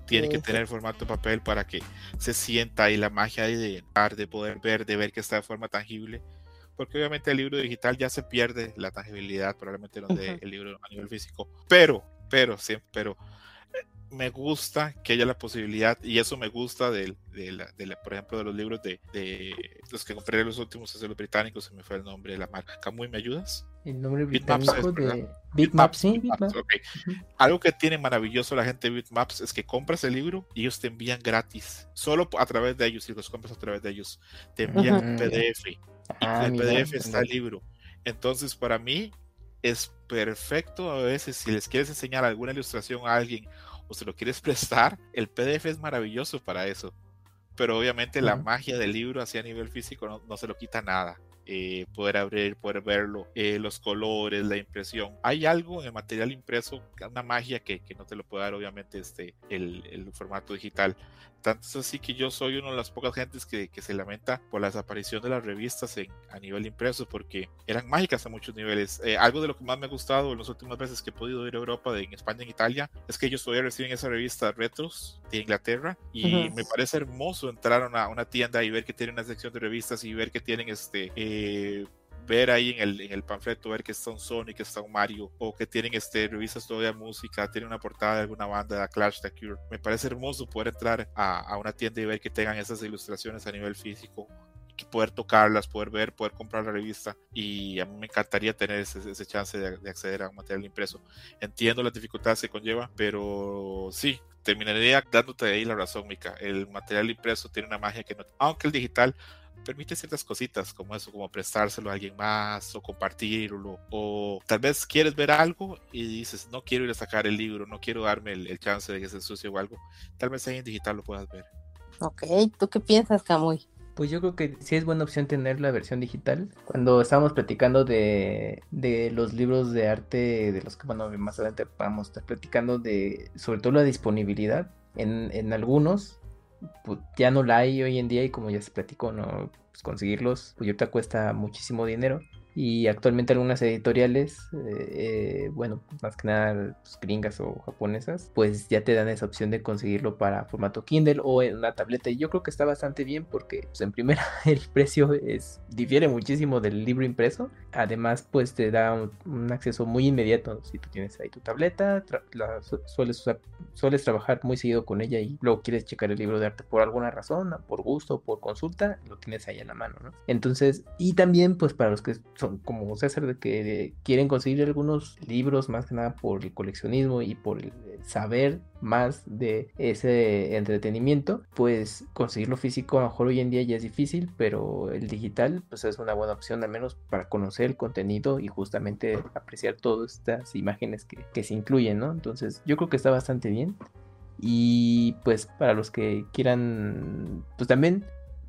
tiene que tener formato papel para que se sienta ahí la magia de, de poder ver, de ver que está de forma tangible. Porque obviamente el libro digital ya se pierde la tangibilidad, probablemente donde el libro a nivel físico. Pero, pero, sí, pero me gusta que haya la posibilidad, y eso me gusta del, de, por ejemplo, de los libros de, los que compré los últimos, de los británicos, se me fue el nombre de la marca. Camuy, ¿me ayudas? El nombre británico de Bitmaps, sí, Bitmaps. Algo que tiene maravilloso la gente de Bitmaps es que compras el libro y ellos te envían gratis, solo a través de ellos, si los compras a través de ellos, te envían un PDF. y ah, en el PDF está el libro. Entonces, para mí, es perfecto a veces si les quieres enseñar alguna ilustración a alguien o se lo quieres prestar, el PDF es maravilloso para eso. Pero obviamente la magia del libro así a nivel físico no, no se lo quita nada. Eh, poder abrir, poder verlo, eh, los colores, la impresión. Hay algo en el material impreso, una magia que, que no te lo puede dar obviamente este, el, el formato digital. Tanto es así que yo soy una de las pocas gentes que, que se lamenta por la desaparición de las revistas en, a nivel impreso, porque eran mágicas a muchos niveles. Eh, algo de lo que más me ha gustado en las últimas veces que he podido ir a Europa, de, en España, en Italia, es que ellos todavía reciben esa revista Retros de Inglaterra y me parece hermoso entrar a una, una, tienda y ver que tienen una sección de revistas y ver que tienen este... Eh, ver ahí en el, en el panfleto, ver que está un Sonic, que está un Mario, o que tienen este, revistas todavía música, tienen una portada de alguna banda, de Clash, The Cure. Me parece hermoso poder entrar a, a, una tienda y ver que tengan esas ilustraciones a nivel físico poder tocarlas, poder ver, poder comprar la revista y a mí me encantaría tener ese, chance de, de, acceder a un material impreso. Entiendo las dificultades que conlleva, pero sí, terminaría dándote ahí la razón, Mika. El material impreso tiene una magia que no, aunque el digital permite ciertas cositas como eso, como prestárselo a alguien más o compartirlo. O tal vez quieres ver algo y dices, no quiero ir a sacar el libro, no quiero darme el, chance de que se ensucie o algo. Tal vez ahí en digital lo puedas ver. Ok, ¿tú qué piensas, Camuy? Pues yo creo que sí es buena opción tener la versión digital. Cuando estábamos platicando de, de los libros de arte, de los que bueno, más adelante vamos a estar platicando de sobre todo la disponibilidad. En, en algunos pues, ya no la hay hoy en día y como ya se platicó, no pues, conseguirlos, pues ahorita cuesta muchísimo dinero y actualmente algunas editoriales, eh, bueno, más que nada pues, gringas o japonesas, pues ya te dan esa opción de conseguirlo para formato Kindle o en una tableta. Y yo creo que está bastante bien porque, pues, en primera, el precio es, difiere muchísimo del libro impreso. Además, pues te da un, acceso muy inmediato. Si tú tienes ahí tu tableta, la sueles, usar, sueles trabajar muy seguido con ella y luego quieres checar el libro de arte por alguna razón, por gusto, por consulta, lo tienes ahí en la mano, ¿no? Entonces, y también, pues para los que como César de que quieren conseguir algunos libros más que nada por el coleccionismo y por el saber más de ese entretenimiento, pues conseguirlo físico a lo mejor hoy en día ya es difícil, pero el digital pues es una buena opción al menos para conocer el contenido y justamente apreciar todas estas imágenes que, que se incluyen, ¿no? Entonces yo creo que está bastante bien. Y pues para los que quieran, pues también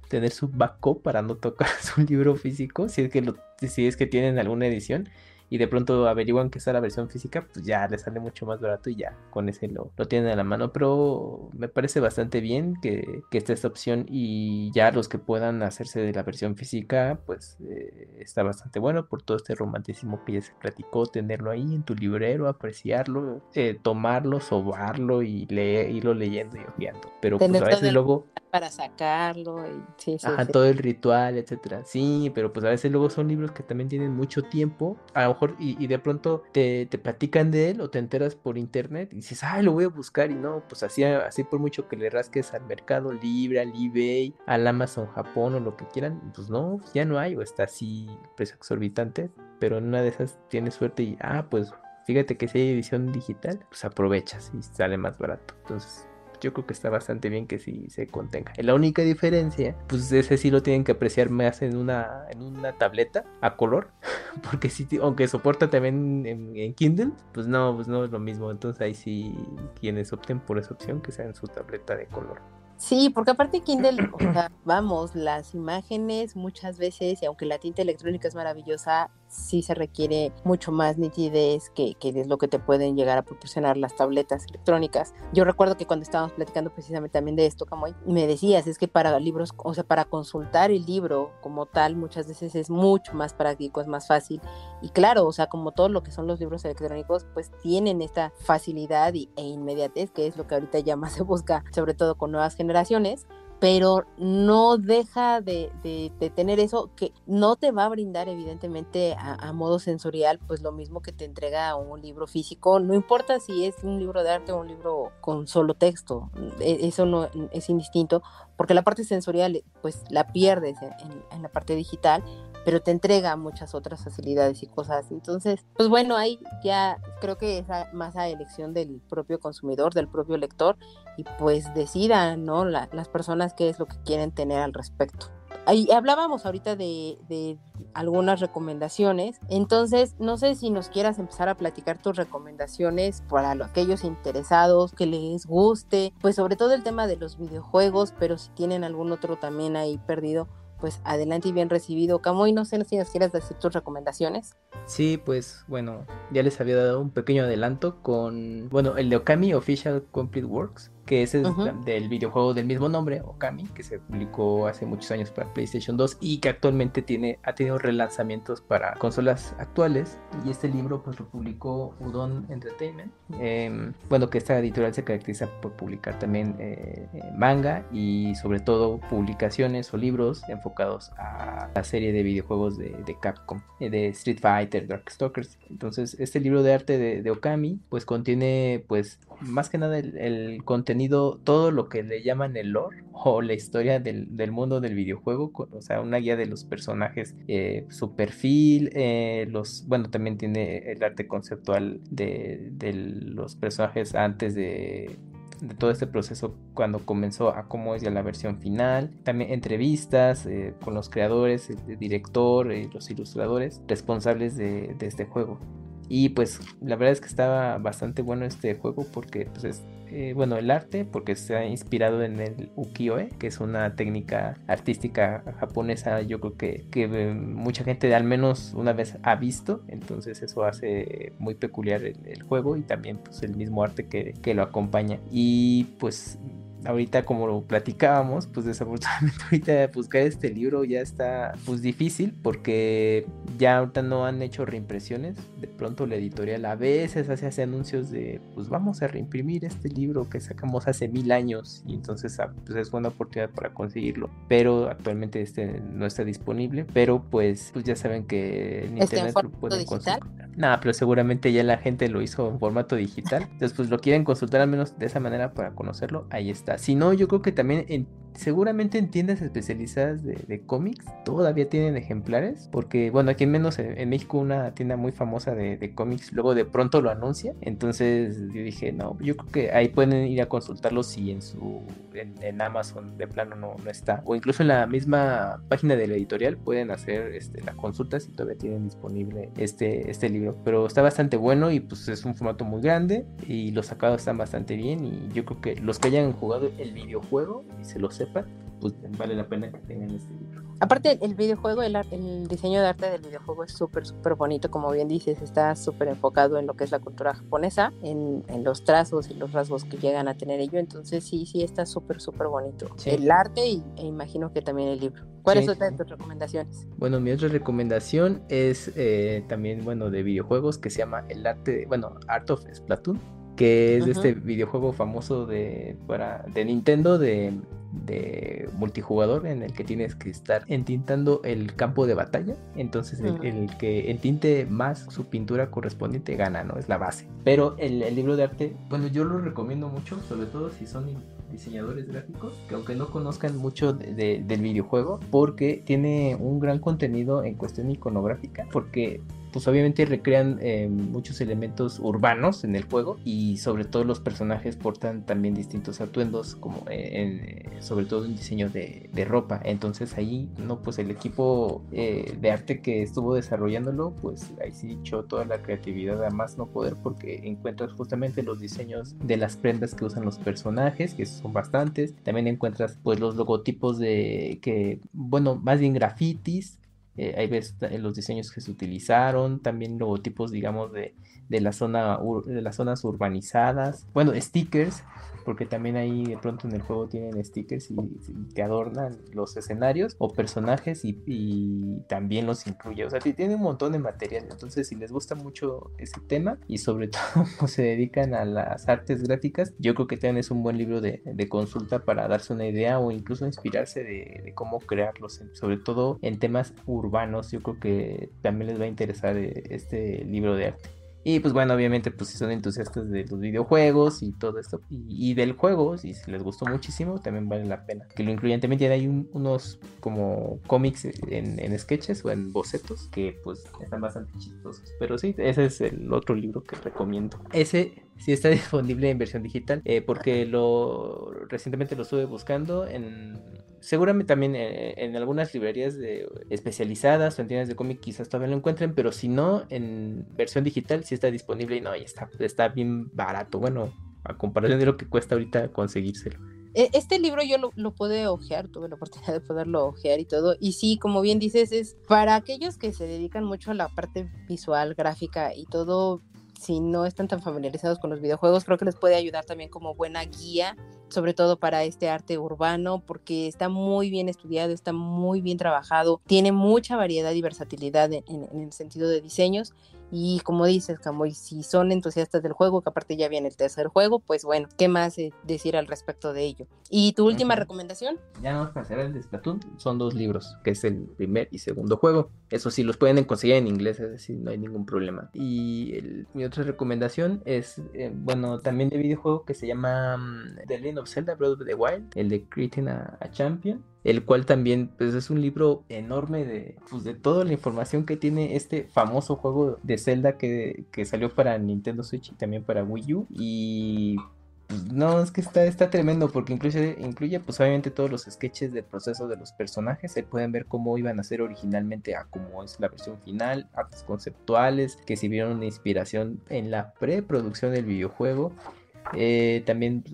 tener su backup para no tocar su libro físico, si es que lo, si es que tienen alguna edición y de pronto averiguan que está la versión física, pues ya les sale mucho más barato y ya con ese lo, lo tienen a la mano. Pero me parece bastante bien que, que esté esta opción y ya los que puedan hacerse de la versión física, pues eh, está bastante bueno por todo este romanticismo que ya se platicó, tenerlo ahí en tu librero, apreciarlo, eh, tomarlo, sobarlo y leer, irlo leyendo y ojeando. Pero pues a veces luego para sacarlo y sí, sí, Ajá, todo el ritual, etcétera. Sí, pero pues a veces luego son libros que también tienen mucho tiempo, a lo mejor y, de pronto te, te, platican de él o te enteras por internet y dices, ay, lo voy a buscar y no, pues así, así por mucho que le rasques al Mercado Libre, al eBay, al Amazon Japón o lo que quieran, pues no, ya no hay o está así precio exorbitante, pero en una de esas tienes suerte y, ah, pues fíjate que si hay edición digital, pues aprovechas y sale más barato. Entonces, yo creo que está bastante bien que sí se contenga. La única diferencia, pues ese sí lo tienen que apreciar más en una, en una tableta a color, porque si, aunque soporta también en, Kindle, pues no, pues no es lo mismo. Entonces ahí sí quienes opten por esa opción que sea en su tableta de color. Sí, porque aparte Kindle, o sea, vamos, las imágenes muchas veces, y aunque la tinta electrónica es maravillosa, sí se requiere mucho más nitidez que, que, es lo que te pueden llegar a proporcionar las tabletas electrónicas. Yo recuerdo que cuando estábamos platicando precisamente también de esto, Camoy, me decías, es que para libros, o sea, para consultar el libro como tal, muchas veces es mucho más práctico, es más fácil. Y claro, o sea, como todo lo que son los libros electrónicos, pues tienen esta facilidad y, e inmediatez, que es lo que ahorita ya más se busca, sobre todo con nuevas generaciones pero no deja de, tener eso que no te va a brindar evidentemente a, modo sensorial pues lo mismo que te entrega un libro físico, no importa si es un libro de arte o un libro con solo texto, e, eso no es indistinto, porque la parte sensorial pues la pierdes en la parte digital, pero te entrega muchas otras facilidades y cosas. Entonces, pues bueno, ahí ya creo que es más a elección del propio consumidor, del propio lector, y pues decidan, ¿no? las personas qué es lo que quieren tener al respecto. Ahí hablábamos ahorita de, de, algunas recomendaciones, entonces no sé si nos quieras empezar a platicar tus recomendaciones para aquellos interesados que les guste, pues sobre todo el tema de los videojuegos, pero si tienen algún otro también ahí perdido, pues adelante y bien recibido. Camoy, no sé si nos quieres decir tus recomendaciones. Sí, pues bueno, ya les había dado un pequeño adelanto con, bueno, el de Okami Official Complete Works, que es del videojuego del mismo nombre, Okami, que se publicó hace muchos años para PlayStation 2 y que actualmente tiene, ha tenido relanzamientos para consolas actuales. Y este libro pues lo publicó Udon Entertainment. Em, bueno, que esta editorial se caracteriza por publicar también eh, eh, manga y sobre todo publicaciones o libros enfocados a la serie de videojuegos de, Capcom, eh, de Street Fighter, Darkstalkers. Entonces, este libro de arte de, de Okami pues contiene pues más que nada el, contenido, todo lo que le llaman el lore o la historia del, mundo del videojuego, o sea, una guía de los personajes, eh, su perfil, eh, los, bueno, también tiene el arte conceptual de, los personajes antes de todo este proceso cuando comenzó a cómo es ya la versión final. También entrevistas eh, con los creadores, el, director, y los ilustradores responsables de, este juego. Y pues la verdad es que estaba bastante bueno este juego porque pues es eh, bueno, el arte, porque se ha inspirado en el ukiyo-e, que es una técnica artística japonesa, yo creo que, que eh, mucha gente al menos una vez ha visto, entonces eso hace muy peculiar el, juego y también pues el mismo arte que, que lo acompaña. Y pues ahorita como lo platicábamos, pues desafortunadamente ahorita buscar este libro ya está pues difícil porque ya ahorita no han hecho reimpresiones. De pronto la editorial a veces hace, hace anuncios de pues vamos a reimprimir este libro que sacamos hace mil años y entonces ah, pues es buena oportunidad para conseguirlo. Pero actualmente este no está disponible, pero pues, pues ya saben que en internet lo pueden consultar. Nada, pero seguramente ya la gente lo hizo en formato digital. Entonces pues lo quieren consultar al menos de esa manera para conocerlo. Ahí está. Si no, yo creo que también en seguramente en tiendas especializadas de, cómics todavía tienen ejemplares, porque bueno, aquí en menos en, México una tienda muy famosa de, cómics luego de pronto lo anuncia, entonces yo dije, no, yo creo que ahí pueden ir a consultarlo si en su en, Amazon de plano no, no, está, o incluso en la misma página de la editorial pueden hacer este, la consulta si todavía tienen disponible este, este libro, pero está bastante bueno y pues es un formato muy grande y los sacados están bastante bien. Y yo creo que los que hayan jugado el videojuego y se los pues vale la pena que tengan este libro. Aparte, el videojuego, el, el diseño de arte del videojuego es súper, súper bonito, como bien dices, está súper enfocado en lo que es la cultura japonesa, en, en, los trazos y los rasgos que llegan a tener ello, entonces sí, sí, está súper, súper bonito. El arte y, e imagino que también el libro. ¿Cuáles son tus recomendaciones? Bueno, mi otra recomendación es eh, también, bueno, de videojuegos que se llama el arte, bueno, Art of Splatoon que es de este videojuego famoso de, para, de Nintendo de, de, multijugador en el que tienes que estar entintando el campo de batalla. Entonces el, que entinte más su pintura correspondiente gana, ¿no? Es la base. Pero el, libro de arte, bueno, yo lo recomiendo mucho, sobre todo si son diseñadores gráficos, que aunque no conozcan mucho del videojuego, porque tiene un gran contenido en cuestión iconográfica, porque pues obviamente recrean eh, muchos elementos urbanos en el juego y sobre todo los personajes portan también distintos atuendos como eh, sobre todo en diseño de, ropa. Entonces ahí no pues el equipo eh, de arte que estuvo desarrollándolo pues ahí sí echó toda la creatividad a más no poder porque encuentras justamente los diseños de las prendas que usan los personajes que son bastantes. También encuentras pues los logotipos de que bueno más bien grafitis eh, ahí ves los diseños que se utilizaron, también logotipos, digamos, de, de, la zona, de las zonas urbanizadas. Bueno, stickers porque también ahí de pronto en el juego tienen stickers y, te adornan los escenarios o personajes y, también los incluye. O sea, tiene un montón de material. Entonces, si les gusta mucho ese tema y sobre todo pues, se dedican a las artes gráficas, yo creo que también es un buen libro de, consulta para darse una idea o incluso inspirarse de, de, cómo crearlos, sobre todo en temas urbanos. Yo creo que también les va a interesar eh, este libro de arte. Y pues bueno, obviamente, pues si son entusiastas de los videojuegos y todo esto, y, del juego, si les gustó muchísimo, también vale la pena que lo incluyan. También tiene unos como cómics en, sketches o en bocetos que pues están bastante chistosos. Pero sí, ese es el otro libro que recomiendo. Ese sí está disponible en versión digital, eh, porque lo recientemente lo estuve buscando en seguramente también eh, en, algunas librerías de, especializadas o en tiendas de cómic quizás todavía lo encuentren, pero si no, en versión digital sí está disponible y no, y está, está bien barato. Bueno, a comparación de lo que cuesta ahorita conseguírselo. E, este libro yo lo, lo pude ojear, tuve la oportunidad de poderlo ojear y todo. Y sí, como bien dices, es para aquellos que se dedican mucho a la parte visual, gráfica y todo, si no están tan familiarizados con los videojuegos, creo que les puede ayudar también como buena guía, sobre todo para este arte urbano, porque está muy bien estudiado, está muy bien trabajado, tiene mucha variedad y versatilidad en, el sentido de diseños Y como dices, Camoy, si son entusiastas del juego, que aparte ya viene el tercer juego, pues bueno, ¿qué más eh, decir al respecto de ello? ¿Y tu última recomendación? Ya no para hacer el de Splatoon, son dos libros, que es el primer y segundo juego. Eso sí, los pueden conseguir en inglés, es decir, no hay ningún problema. Y mi otra recomendación es, eh, bueno, también de videojuego que se llama mm, The Legend of Zelda Breath of the Wild, el de Creating a Champion el cual también pues, es un libro enorme de, pues, de toda la información que tiene este famoso juego de Zelda que, salió para Nintendo Switch y también para Wii U. Y pues, no, es que está, está tremendo porque incluye, incluye pues obviamente todos los sketches del proceso de los personajes. Se pueden ver cómo iban a ser originalmente a cómo es la versión final, artes conceptuales que sirvieron una inspiración en la preproducción del videojuego. Eh, también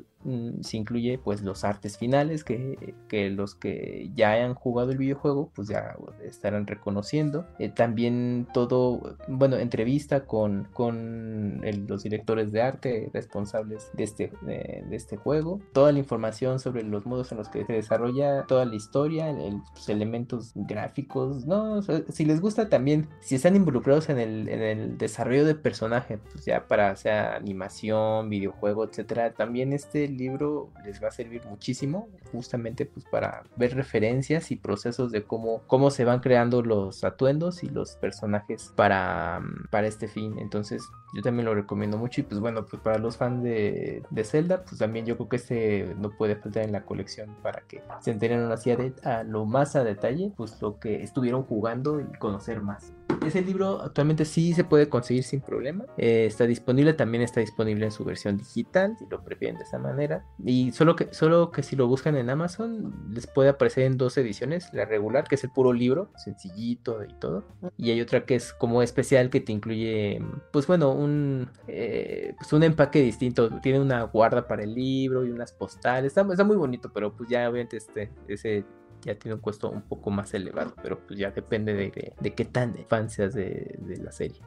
se incluye pues los artes finales que, los que ya hayan jugado el videojuego pues ya estarán reconociendo. Eh, también todo bueno entrevista con, con los directores de arte responsables de este de, este juego. Toda la información sobre los modos en los que se desarrolla toda la historia los elementos gráficos no si les gusta también si están involucrados en el, en el desarrollo de personaje pues ya para sea animación videojuego etcétera también este libro les va a servir muchísimo justamente pues para ver referencias y procesos de cómo, cómo se van creando los atuendos y los personajes para, para este fin. Entonces yo también lo recomiendo mucho y pues bueno, pues para los fans de, de Zelda, pues también yo creo que este no puede faltar en la colección para que se enteren así a, a lo más a detalle, pues lo que estuvieron jugando y conocer más. Ese libro actualmente sí se puede conseguir sin problema. Eh, está disponible, también está disponible en su versión digital, si lo prefieren de esa manera. Y solo que, solo que si lo buscan en Amazon, les puede aparecer en dos ediciones. La regular, que es el puro libro, sencillito y todo. Y hay otra que es como especial que te incluye, pues bueno, un, eh, pues un empaque distinto. Tiene una guarda para el libro y unas postales. Está, muy bonito, pero pues ya obviamente este, ese ya tiene un costo un poco más elevado, pero pues ya depende de, de, qué tan fan seas de, la serie.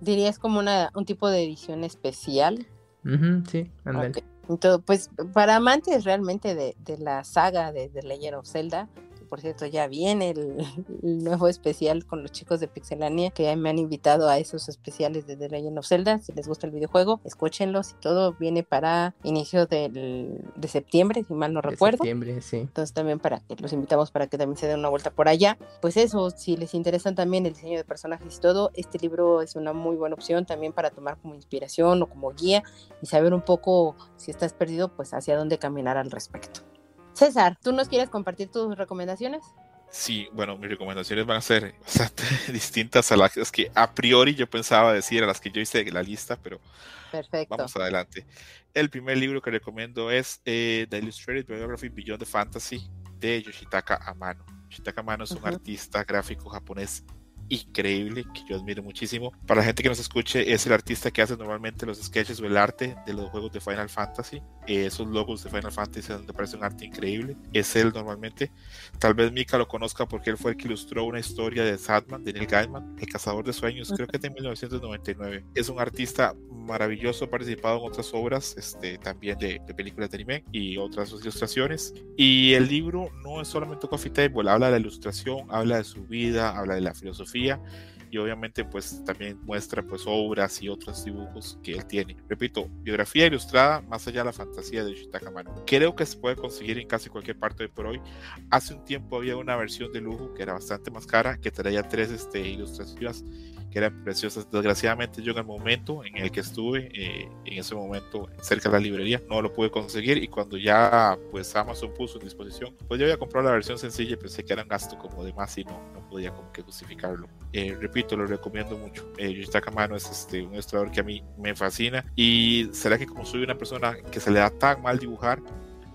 ¿Dirías como una, un tipo de edición especial? sí, Entonces, pues para amantes realmente de, de la saga de The Legend of Zelda, por cierto, ya viene el, nuevo especial con los chicos de Pixelania que me han invitado a esos especiales de The Legend of Zelda. Si les gusta el videojuego, escúchenlos y todo viene para inicio del, de septiembre, si mal no de recuerdo. Septiembre, sí. Entonces también para que los invitamos para que también se den una vuelta por allá. Pues eso, si les interesan también el diseño de personajes y todo, este libro es una muy buena opción también para tomar como inspiración o como guía y saber un poco si estás perdido, pues hacia dónde caminar al respecto. César, ¿tú nos quieres compartir tus recomendaciones? Sí, bueno, mis recomendaciones van a ser bastante distintas a las que a priori yo pensaba decir, a las que yo hice la lista, pero Perfecto. vamos adelante. El primer libro que recomiendo es eh, The Illustrated Biography Beyond the Fantasy de Yoshitaka Amano. Yoshitaka Amano es un artista gráfico japonés increíble que yo admiro muchísimo. Para la gente que nos escuche, es el artista que hace normalmente los sketches o el arte de los juegos de Final Fantasy. Eh, esos logos de Final Fantasy donde parece un arte increíble. Es él normalmente. Tal vez Mika lo conozca porque él fue el que ilustró una historia de Sadman, de Neil Gaiman, El Cazador de Sueños, creo que es de 1999. Es un artista maravilloso, ha participado en otras obras, este, también de, de películas de anime y otras ilustraciones. Y el libro no es solamente Coffee Table, habla de la ilustración, habla de su vida, habla de la filosofía y obviamente pues también muestra pues obras y otros dibujos que él tiene. Repito, biografía ilustrada más allá de la fantasía de Yoshitaka. Creo que se puede conseguir en casi cualquier parte de por hoy. Hace un tiempo había una versión de lujo que era bastante más cara, que traía tres este, ilustraciones que eran preciosas. Desgraciadamente yo en el momento en el que estuve, eh, en ese momento cerca de la librería, no lo pude conseguir y cuando ya pues Amazon puso en disposición, pues yo había comprado la versión sencilla y pensé que era un gasto como de más y no, no podía como que justificarlo. Eh, repito, lo recomiendo mucho. Eh, Yoshitaka Mano es este, un ilustrador que a mí me fascina y será que como soy una persona que se le da tan mal dibujar,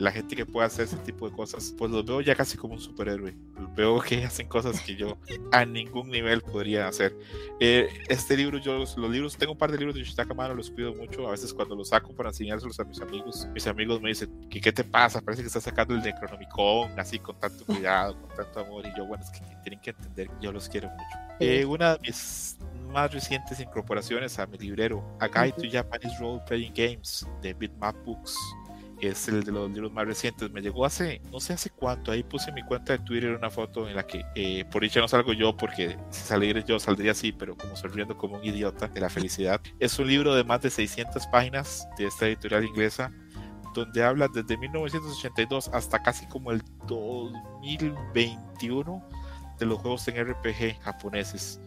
la gente que puede hacer ese tipo de cosas, pues los veo ya casi como un superhéroe. veo que hacen cosas que yo a ningún nivel podría hacer. Eh, este libro, yo los, libros, tengo un par de libros de Yoshitaka Mano, los cuido mucho. A veces cuando los saco para enseñárselos a mis amigos, mis amigos me dicen, ¿qué, qué te pasa? Parece que estás sacando el Necronomicon, así con tanto cuidado, con tanto amor. Y yo, bueno, es que tienen que entender que yo los quiero mucho. Eh, una de mis más recientes incorporaciones a mi librero, A Guide to Japanese Role Playing Games de Bitmap Books es el de los libros más recientes. Me llegó hace, no sé hace cuánto, ahí puse en mi cuenta de Twitter una foto en la que, eh, por dicha no salgo yo, porque si saliera yo saldría así, pero como sonriendo como un idiota de la felicidad. Es un libro de más de 600 páginas de esta editorial inglesa donde habla desde 1982 hasta casi como el 2021 de los juegos en RPG japoneses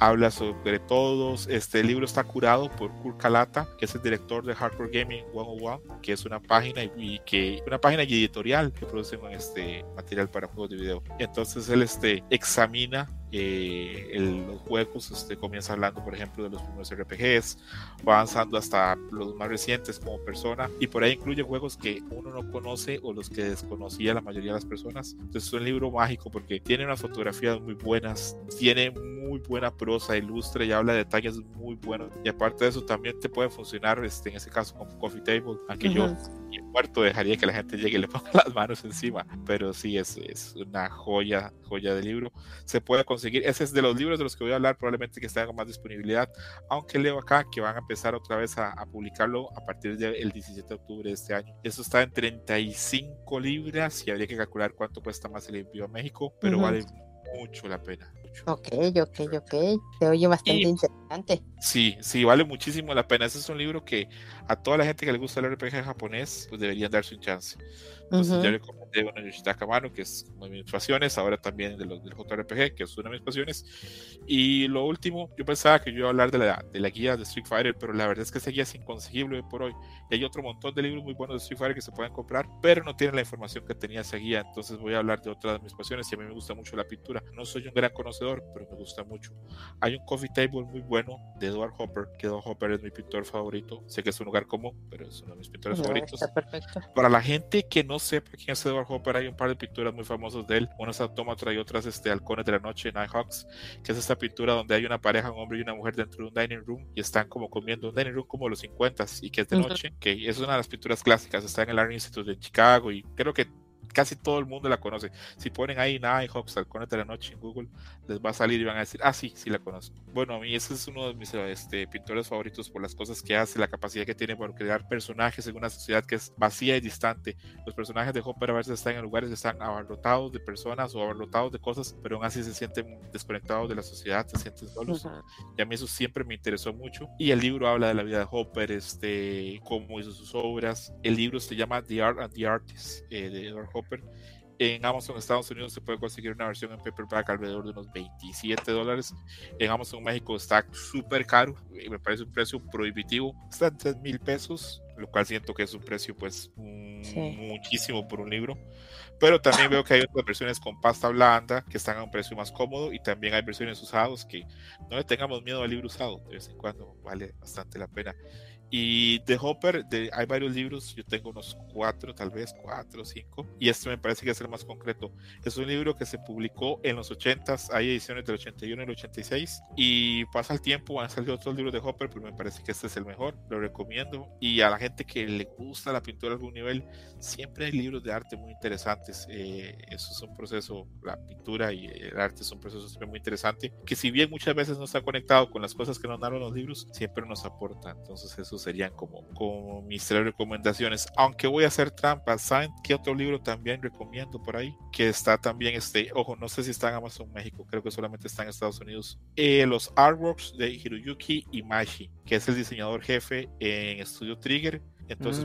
habla sobre todos. Este libro está curado por Kurt Kalata, que es el director de Hardcore Gaming 101, que es una página y que una página editorial que produce este material para juegos de video. Entonces él este examina eh, los juegos, este, comienza hablando, por ejemplo, de los primeros RPGs, va avanzando hasta los más recientes como persona, y por ahí incluye juegos que uno no conoce o los que desconocía la mayoría de las personas. Entonces es un libro mágico porque tiene unas fotografías muy buenas, tiene muy buena prosa, ilustre y habla de detalles muy buenos. Y aparte de eso, también te puede funcionar, este, en ese caso, como Coffee Table, aunque yo y muerto dejaría que la gente llegue y le ponga las manos encima. Pero sí, es, es una joya, joya de libro. Se puede conseguir. Ese es de los libros de los que voy a hablar, probablemente que estén con más disponibilidad. Aunque leo acá que van a empezar otra vez a, publicarlo a partir del 17 de octubre de este año. Eso está en 35 libras y habría que calcular cuánto cuesta más el envío a México, pero vale mucho la pena. Ok, ok, ok. Te oye bastante interesante. Sí, sí, vale muchísimo la pena. Ese es un libro que a toda la gente que le gusta el RPG japonés, pues deberían darse un chance. Entonces, yo recomendé de Yoshitaka Mano, que es una de mis pasiones, ahora también de los del JRPG, que es una de mis pasiones. Y lo último, yo pensaba que yo iba a hablar de la, de la guía de Street Fighter, pero la verdad es que esa guía es inconseguible por hoy. Y hay otro montón de libros muy buenos de Street Fighter que se pueden comprar, pero no tienen la información que tenía esa guía. Entonces, voy a hablar de otra de mis pasiones y a mí me gusta mucho la pintura. No soy un gran conocedor, pero me gusta mucho. Hay un coffee table muy bueno de Edward Hopper, que Edward Hopper es mi pintor favorito. Sé que es un lugar común, pero es uno de mis pintores favoritos. perfecto. Para la gente que no sepa quién es Edward Hopper, hay un par de pinturas muy famosas de él. Una es Autómata y otras este, Halcones de la Noche, Nighthawks, que es esta pintura donde hay una pareja, un hombre y una mujer dentro de un dining room y están como comiendo un dining room como los 50 y que es de noche, que es una de las pinturas clásicas, está en el Art Institute de Chicago y creo que casi todo el mundo la conoce. Si ponen ahí Nighthawks, Halcones de la Noche en Google, les va a salir y van a decir, ah, sí, sí la conozco. Bueno, a mí ese es uno de mis este, pintores favoritos por las cosas que hace, la capacidad que tiene para crear personajes en una sociedad que es vacía y distante. Los personajes de Hopper a veces están en lugares que están abarrotados de personas o abarrotados de cosas, pero aún así se sienten desconectados de la sociedad, se sienten solos. Y a mí eso siempre me interesó mucho. Y el libro habla de la vida de Hopper, este, cómo hizo sus obras. El libro se llama The Art and the Artist eh, de Edward Hopper en Amazon Estados Unidos se puede conseguir una versión en paperback alrededor de unos 27 dólares. En Amazon México está súper caro, y me parece un precio prohibitivo. Está en 3 mil pesos, lo cual siento que es un precio pues muchísimo por un libro. Pero también veo que hay otras versiones con pasta blanda que están a un precio más cómodo y también hay versiones usados que no le tengamos miedo al libro usado, de vez en cuando vale bastante la pena. Y de Hopper de, hay varios libros, yo tengo unos cuatro, tal vez cuatro o cinco, y este me parece que es el más concreto. Es un libro que se publicó en los 80s, hay ediciones del 81 y el 86, y pasa el tiempo, han salido otros libros de Hopper, pero me parece que este es el mejor, lo recomiendo. Y a la gente que le gusta la pintura a algún nivel, siempre hay libros de arte muy interesantes. Eh, eso es un proceso, la pintura y el arte es un proceso siempre muy interesante, que si bien muchas veces no está conectado con las cosas que nos narran los libros, siempre nos aporta. Entonces eso serían como, como mis tres recomendaciones. Aunque voy a hacer trampas, ¿saben qué otro libro también recomiendo por ahí? Que está también, este, ojo, no sé si está en Amazon México, creo que solamente está en Estados Unidos. Eh, los artworks de Hiroyuki Imaishi, que es el diseñador jefe en Studio Trigger. Entonces,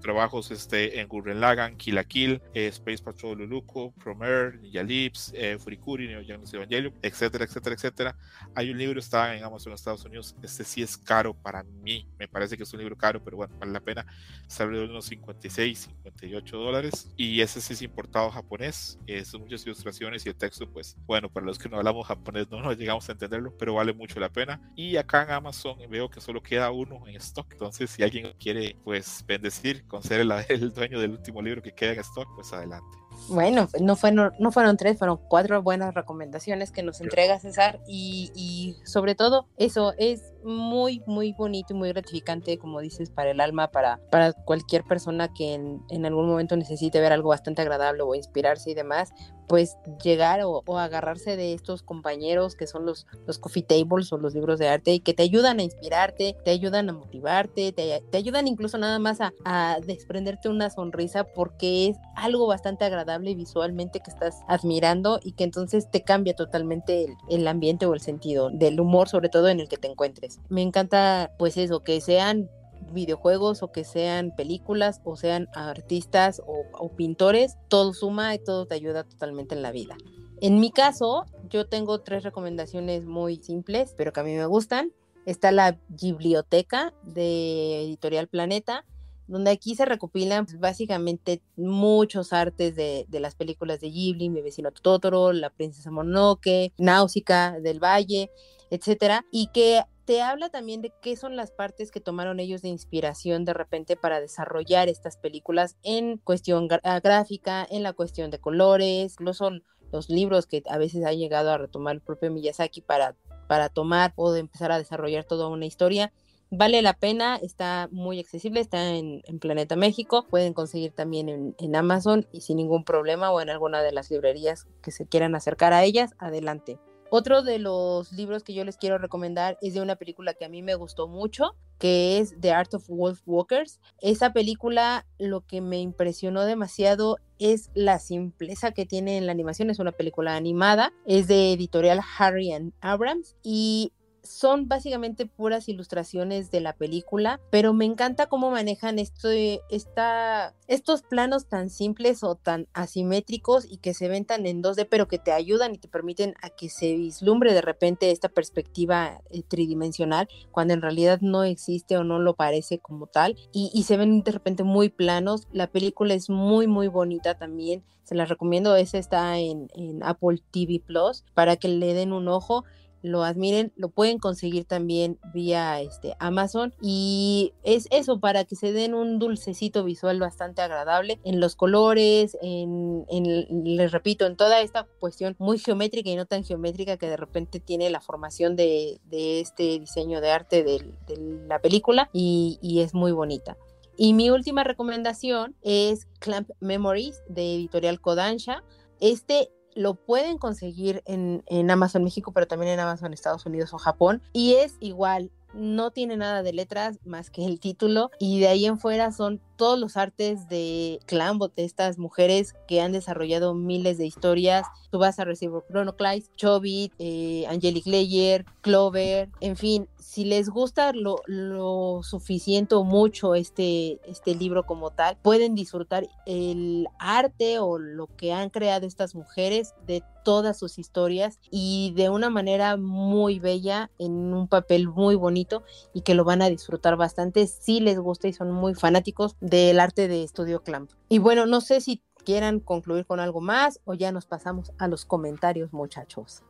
trabajos este, en Gurren Lagann, Kill la Kill, eh, Space Patrol Luluco, Promer, Ninja Lips, eh, Furikuri, Neo Genesis Evangelion, etcétera, etcétera, etcétera. Hay un libro, está en Amazon Estados Unidos. Este sí es caro para mí. Me parece que es un libro caro, pero bueno, vale la pena. Sale de unos 56, 58 dólares. Y ese sí es importado japonés. Eh, son muchas ilustraciones y el texto, pues, bueno, para los que no hablamos japonés no nos llegamos a entenderlo, pero vale mucho la pena. Y acá en Amazon veo que solo queda uno en stock. Entonces, si alguien quiere, pues, bendecir con ser el, el, dueño del último libro que queda en stock, pues adelante. Bueno, no fueron, no fueron tres, fueron cuatro buenas recomendaciones que nos entrega César y, y sobre todo eso es muy, muy bonito y muy gratificante, como dices, para el alma, para, para cualquier persona que en, en algún momento necesite ver algo bastante agradable o inspirarse y demás, pues llegar o, agarrarse de estos compañeros que son los, los coffee tables o los libros de arte y que te ayudan a inspirarte, te ayudan a motivarte, te, te ayudan incluso nada más a, a, desprenderte una sonrisa porque es algo bastante agradable visualmente que estás admirando y que entonces te cambia totalmente el, el ambiente o el sentido del humor, sobre todo en el que te encuentres. Me encanta pues eso, que sean videojuegos o que sean películas o sean artistas o, pintores, todo suma y todo te ayuda totalmente en la vida. En mi caso, yo tengo tres recomendaciones muy simples, pero que a mí me gustan. Está la biblioteca de Editorial Planeta, donde aquí se recopilan pues, básicamente muchos artes de, de, las películas de Ghibli, Mi vecino Totoro, La princesa Mononoke, Náusica del Valle, etcétera, y que te habla también de qué son las partes que tomaron ellos de inspiración de repente para desarrollar estas películas en cuestión ah, gráfica, en la cuestión de colores, incluso los libros que a veces ha llegado a retomar el propio Miyazaki para, para tomar o de empezar a desarrollar toda una historia. Vale la pena, está muy accesible, está en, Planeta México, pueden conseguir también en, en, Amazon y sin ningún problema o en alguna de las librerías que se quieran acercar a ellas, adelante. Otro de los libros que yo les quiero recomendar es de una película que a mí me gustó mucho, que es The Art of Wolf Walkers. Esa película lo que me impresionó demasiado es la simpleza que tiene en la animación. Es una película animada, es de editorial Harry and Abrams y son básicamente puras ilustraciones de la película, pero me encanta cómo manejan esto, estos planos tan simples o tan asimétricos y que se ven tan en 2D, pero que te ayudan y te permiten a que se vislumbre de repente esta perspectiva eh, tridimensional, cuando en realidad no existe o no lo parece como tal, y, se ven de repente muy planos. La película es muy, muy bonita también, se la recomiendo, esa está en Apple TV Plus para que le den un ojo lo admiren, lo pueden conseguir también vía este, Amazon y es eso para que se den un dulcecito visual bastante agradable en los colores, en, les repito, en toda esta cuestión muy geométrica y no tan geométrica que de repente tiene la formación de, este diseño de arte de, la película y, y es muy bonita. Y mi última recomendación es Clamp Memories de Editorial Kodansha. Este lo pueden conseguir en, en, Amazon México, pero también en Amazon Estados Unidos o Japón. Y es igual, no tiene nada de letras más que el título. Y de ahí en fuera son todos los artes de Clambot, de estas mujeres que han desarrollado miles de historias. Tú vas a recibir Chronoclize, Chobit, eh, Angelic Layer, Clover, en fin, si les gusta lo, lo, suficiente o mucho este, este libro como tal, pueden disfrutar el arte o lo que han creado estas mujeres de todas sus historias y de una manera muy bella, en un papel muy bonito y que lo van a disfrutar bastante si les gusta y son muy fanáticos del arte de Estudio Clamp. Y bueno, no sé si quieran concluir con algo más o ya nos pasamos a los comentarios, muchachos.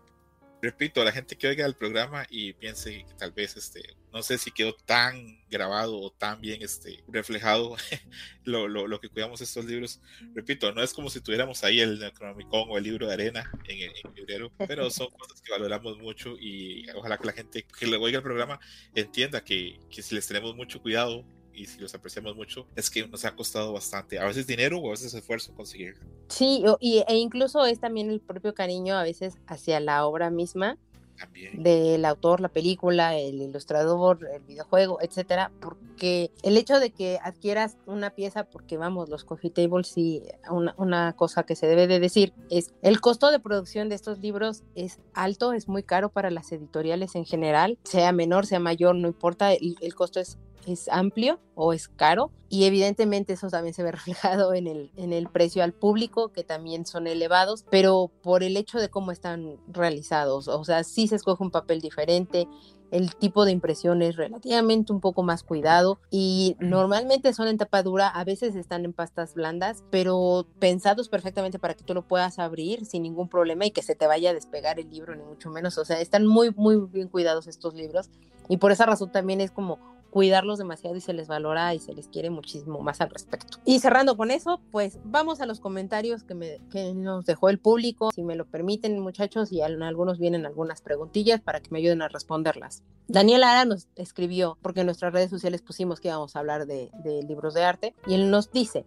Repito, a la gente que oiga el programa y piense que tal vez, este, no sé si quedó tan grabado o tan bien este, reflejado lo, lo, lo, que cuidamos estos libros. Repito, no es como si tuviéramos ahí el Necronomicon o el libro de arena en el, en el librero, pero son cosas que valoramos mucho y ojalá que la gente que le oiga el programa entienda que, que si les tenemos mucho cuidado y si los apreciamos mucho, es que nos ha costado bastante, a veces dinero o a veces esfuerzo conseguir. Sí, y, e incluso es también el propio cariño a veces hacia la obra misma. También. del autor, la película, el ilustrador, el videojuego, etcétera, porque el hecho de que adquieras una pieza, porque vamos, los coffee tables, sí, una, una, cosa que se debe de decir es el costo de producción de estos libros es alto, es muy caro para las editoriales en general, sea menor, sea mayor, no importa, el, el costo es es amplio o es caro y evidentemente eso también se ve reflejado en el, en el precio al público que también son elevados, pero por el hecho de cómo están realizados, o sea, sí se escoge un papel diferente, el tipo de impresión es relativamente un poco más cuidado y normalmente son en tapa dura, a veces están en pastas blandas, pero pensados perfectamente para que tú lo puedas abrir sin ningún problema y que se te vaya a despegar el libro, ni mucho menos. O sea, están muy, muy bien cuidados estos libros y por esa razón también es como cuidarlos demasiado y se les valora y se les quiere muchísimo más al respecto. Y cerrando con eso, pues vamos a los comentarios que, me, que nos dejó el público. Si me lo permiten, muchachos, y algunos vienen algunas preguntillas para que me ayuden a responderlas. Daniel Ara nos escribió, porque en nuestras redes sociales pusimos que íbamos a hablar de, de libros de arte, y él nos dice,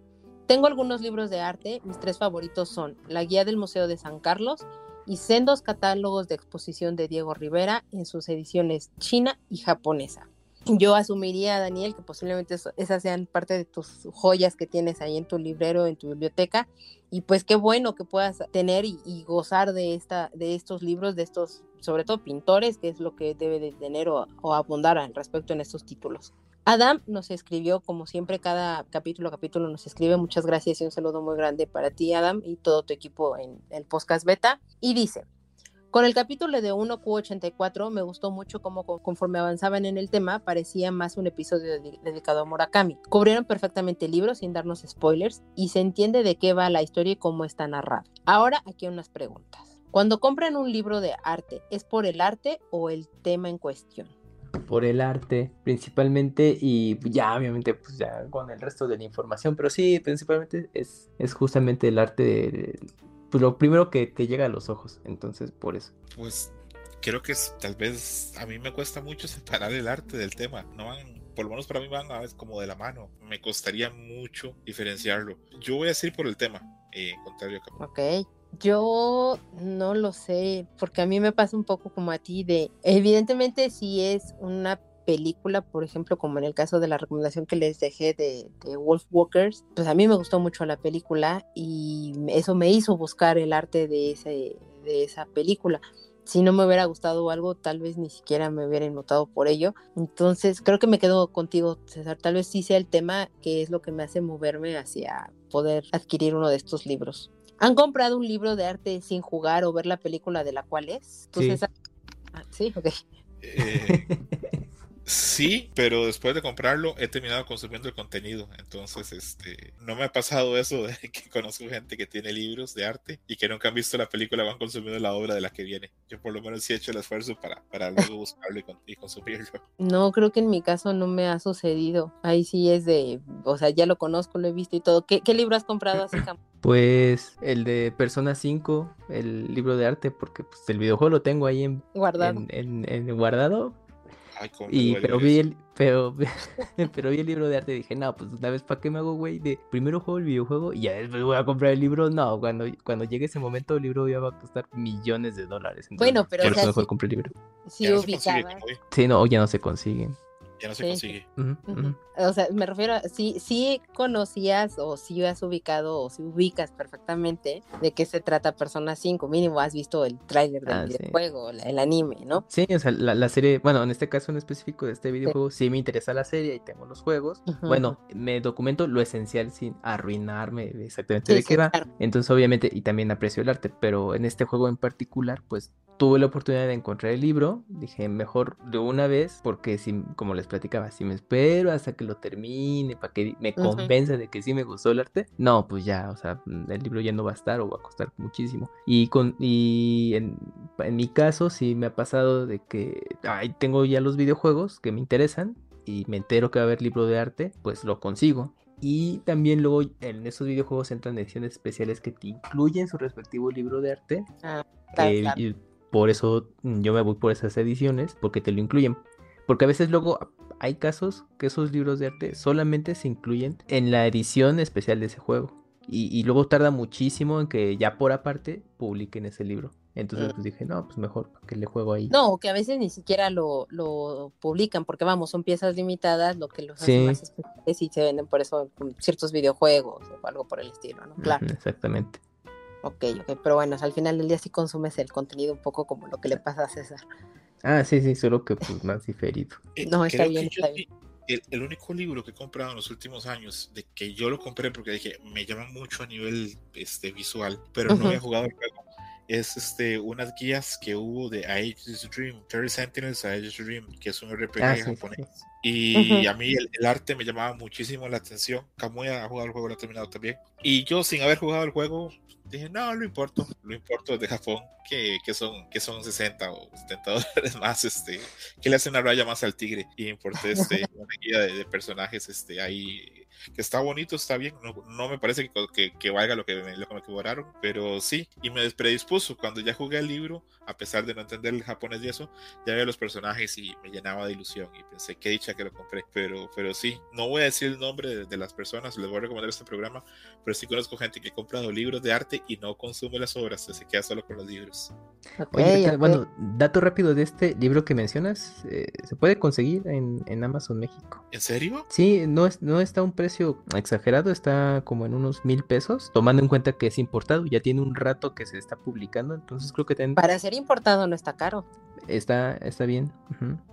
tengo algunos libros de arte, mis tres favoritos son La Guía del Museo de San Carlos y sendos catálogos de exposición de Diego Rivera en sus ediciones china y japonesa. Yo asumiría, Daniel, que posiblemente esas sean parte de tus joyas que tienes ahí en tu librero, en tu biblioteca. Y pues qué bueno que puedas tener y, gozar de, esta, de estos libros, de estos, sobre todo pintores, que es lo que debe de tener o, o abundar al respecto en estos títulos. Adam nos escribió, como siempre, cada capítulo capítulo nos escribe. Muchas gracias y un saludo muy grande para ti, Adam, y todo tu equipo en el podcast beta. Y dice, con el capítulo de 1Q84 me gustó mucho cómo conforme avanzaban en el tema parecía más un episodio dedicado a Murakami. Cubrieron perfectamente el libro sin darnos spoilers y se entiende de qué va la historia y cómo está narrado. Ahora aquí unas preguntas. Cuando compran un libro de arte, ¿es por el arte o el tema en cuestión? por el arte principalmente y ya obviamente pues ya con el resto de la información, pero sí, principalmente es, es justamente el arte, pues lo primero que te llega a los ojos, entonces por eso. Pues creo que es, tal vez a mí me cuesta mucho separar el arte del tema, no van, por lo menos para mí van a veces como de la mano, me costaría mucho diferenciarlo. Yo voy a decir por el tema, eh, contrario a Ok. Yo no lo sé, porque a mí me pasa un poco como a ti de, evidentemente si es una película, por ejemplo, como en el caso de la recomendación que les dejé de, de Wolf Walkers, pues a mí me gustó mucho la película y eso me hizo buscar el arte de, ese, de esa película. Si no me hubiera gustado algo, tal vez ni siquiera me hubiera notado por ello. Entonces, creo que me quedo contigo, César. Tal vez sí sea el tema que es lo que me hace moverme hacia poder adquirir uno de estos libros. ¿Han comprado un libro de arte sin jugar o ver la película de la cual es? Sí. Ah, sí, ok. Eh, Sí, pero después de comprarlo he terminado consumiendo el contenido. Entonces, este, no me ha pasado eso de que conozco gente que tiene libros de arte y que nunca han visto la película o han consumido la obra de la que viene. Yo por lo menos sí he hecho el esfuerzo para, para luego buscarlo y, consumirlo. No, creo que en mi caso no me ha sucedido. Ahí sí es de, o sea, ya lo conozco, lo he visto y todo. ¿Qué, qué libro has comprado así? Pues el de Persona 5, el libro de arte, porque pues, el videojuego lo tengo ahí en, guardado. En, en, en guardado, y, pero vi, el, pero, pero vi el libro de arte y dije, no, pues una vez, ¿para qué me hago, güey? De primero juego el videojuego y ya después voy a comprar el libro. No, cuando, cuando llegue ese momento, el libro ya va a costar millones de dólares. bueno, pero. O sea, mejor compré el libro. Sí, no Sí, no, ya no se consiguen ya no se consigue. O sea, me refiero a si, si conocías o si has ubicado o si ubicas perfectamente de qué se trata Persona 5, mínimo has visto el tráiler del ah, videojuego, el anime, ¿no? Sí, o sea, la, serie, bueno, en este caso en específico de este videojuego, sí, me interesa la serie y tengo los juegos. Bueno, me documento lo esencial sin arruinarme exactamente de qué va. Entonces, obviamente, y también aprecio el arte, pero en este juego en particular, pues tuve la oportunidad de encontrar el libro, dije mejor de una vez, porque si, como les platicaba, si me espero hasta que lo termine, para que me convenza de que sí me gustó el arte, no, pues ya, o sea, mm, el libro ya no va a estar o va a costar muchísimo. Y, con, y en, en mi caso sí me ha pasado de que ay, tengo ya los videojuegos que me interesan y me entero que va a haber libro de arte, pues lo consigo. Y también luego en esos videojuegos entran ediciones especiales que te incluyen su respectivo libro de arte. Ah, por eso yo me voy por esas ediciones, porque te lo incluyen. Porque a veces luego hay casos que esos libros de arte solamente se incluyen en la edición especial de ese juego. Y, luego tarda muchísimo en que ya por aparte publiquen ese libro. Entonces mm. pues dije, no, pues mejor que le juego ahí. No, que a veces ni siquiera lo, lo publican, porque vamos, son piezas limitadas, lo que los hace más especiales y se venden por eso ciertos videojuegos o algo por el estilo, ¿no? Claro. exactamente. Ok, ok, pero bueno, al final del día sí consumes el contenido un poco como lo que le pasa a César. Ah, sí, sí, solo que pues más diferido. Eh, no, está bien, está bien. El, único libro que he comprado en los últimos años, de que yo lo compré porque dije, me llama mucho a nivel este, visual, pero no he jugado el juego, es este, unas guías que hubo de Age's Dream, Terry Sentinels Age's Dream, que es un RPG ah, japonés. Y a mí el, arte me llamaba muchísimo la atención. Kamui ha jugado el juego, lo ha terminado también. Y yo, sin haber jugado el juego, dije, no, lo importo, lo importo de Japón, que, que, son, que son 60 o 70 dólares más, este, que le hacen una raya más al tigre. Y importé este, una guía de, de personajes este, ahí que está bonito, está bien, no, no me parece que, que, valga lo que, me, lo que me cobraron, pero sí, y me predispuso cuando ya jugué el libro, a pesar de no entender el japonés y eso, ya veía los personajes y me llenaba de ilusión y pensé, qué dicha que lo compré, pero, pero sí, no voy a decir el nombre de, las personas, les voy a recomendar este programa, pero sí conozco gente que ha comprado libros de arte y no consume las obras, se queda solo con los libros. Oye, bueno, dato rápido de este libro que mencionas, eh, se puede conseguir en, en Amazon México. ¿En serio? Sí, no, es, no está un precio exagerado, está como en unos mil pesos, tomando en cuenta que es importado, ya tiene un rato que se está publicando, entonces creo que... Para ser importado no está caro. Está, está bien.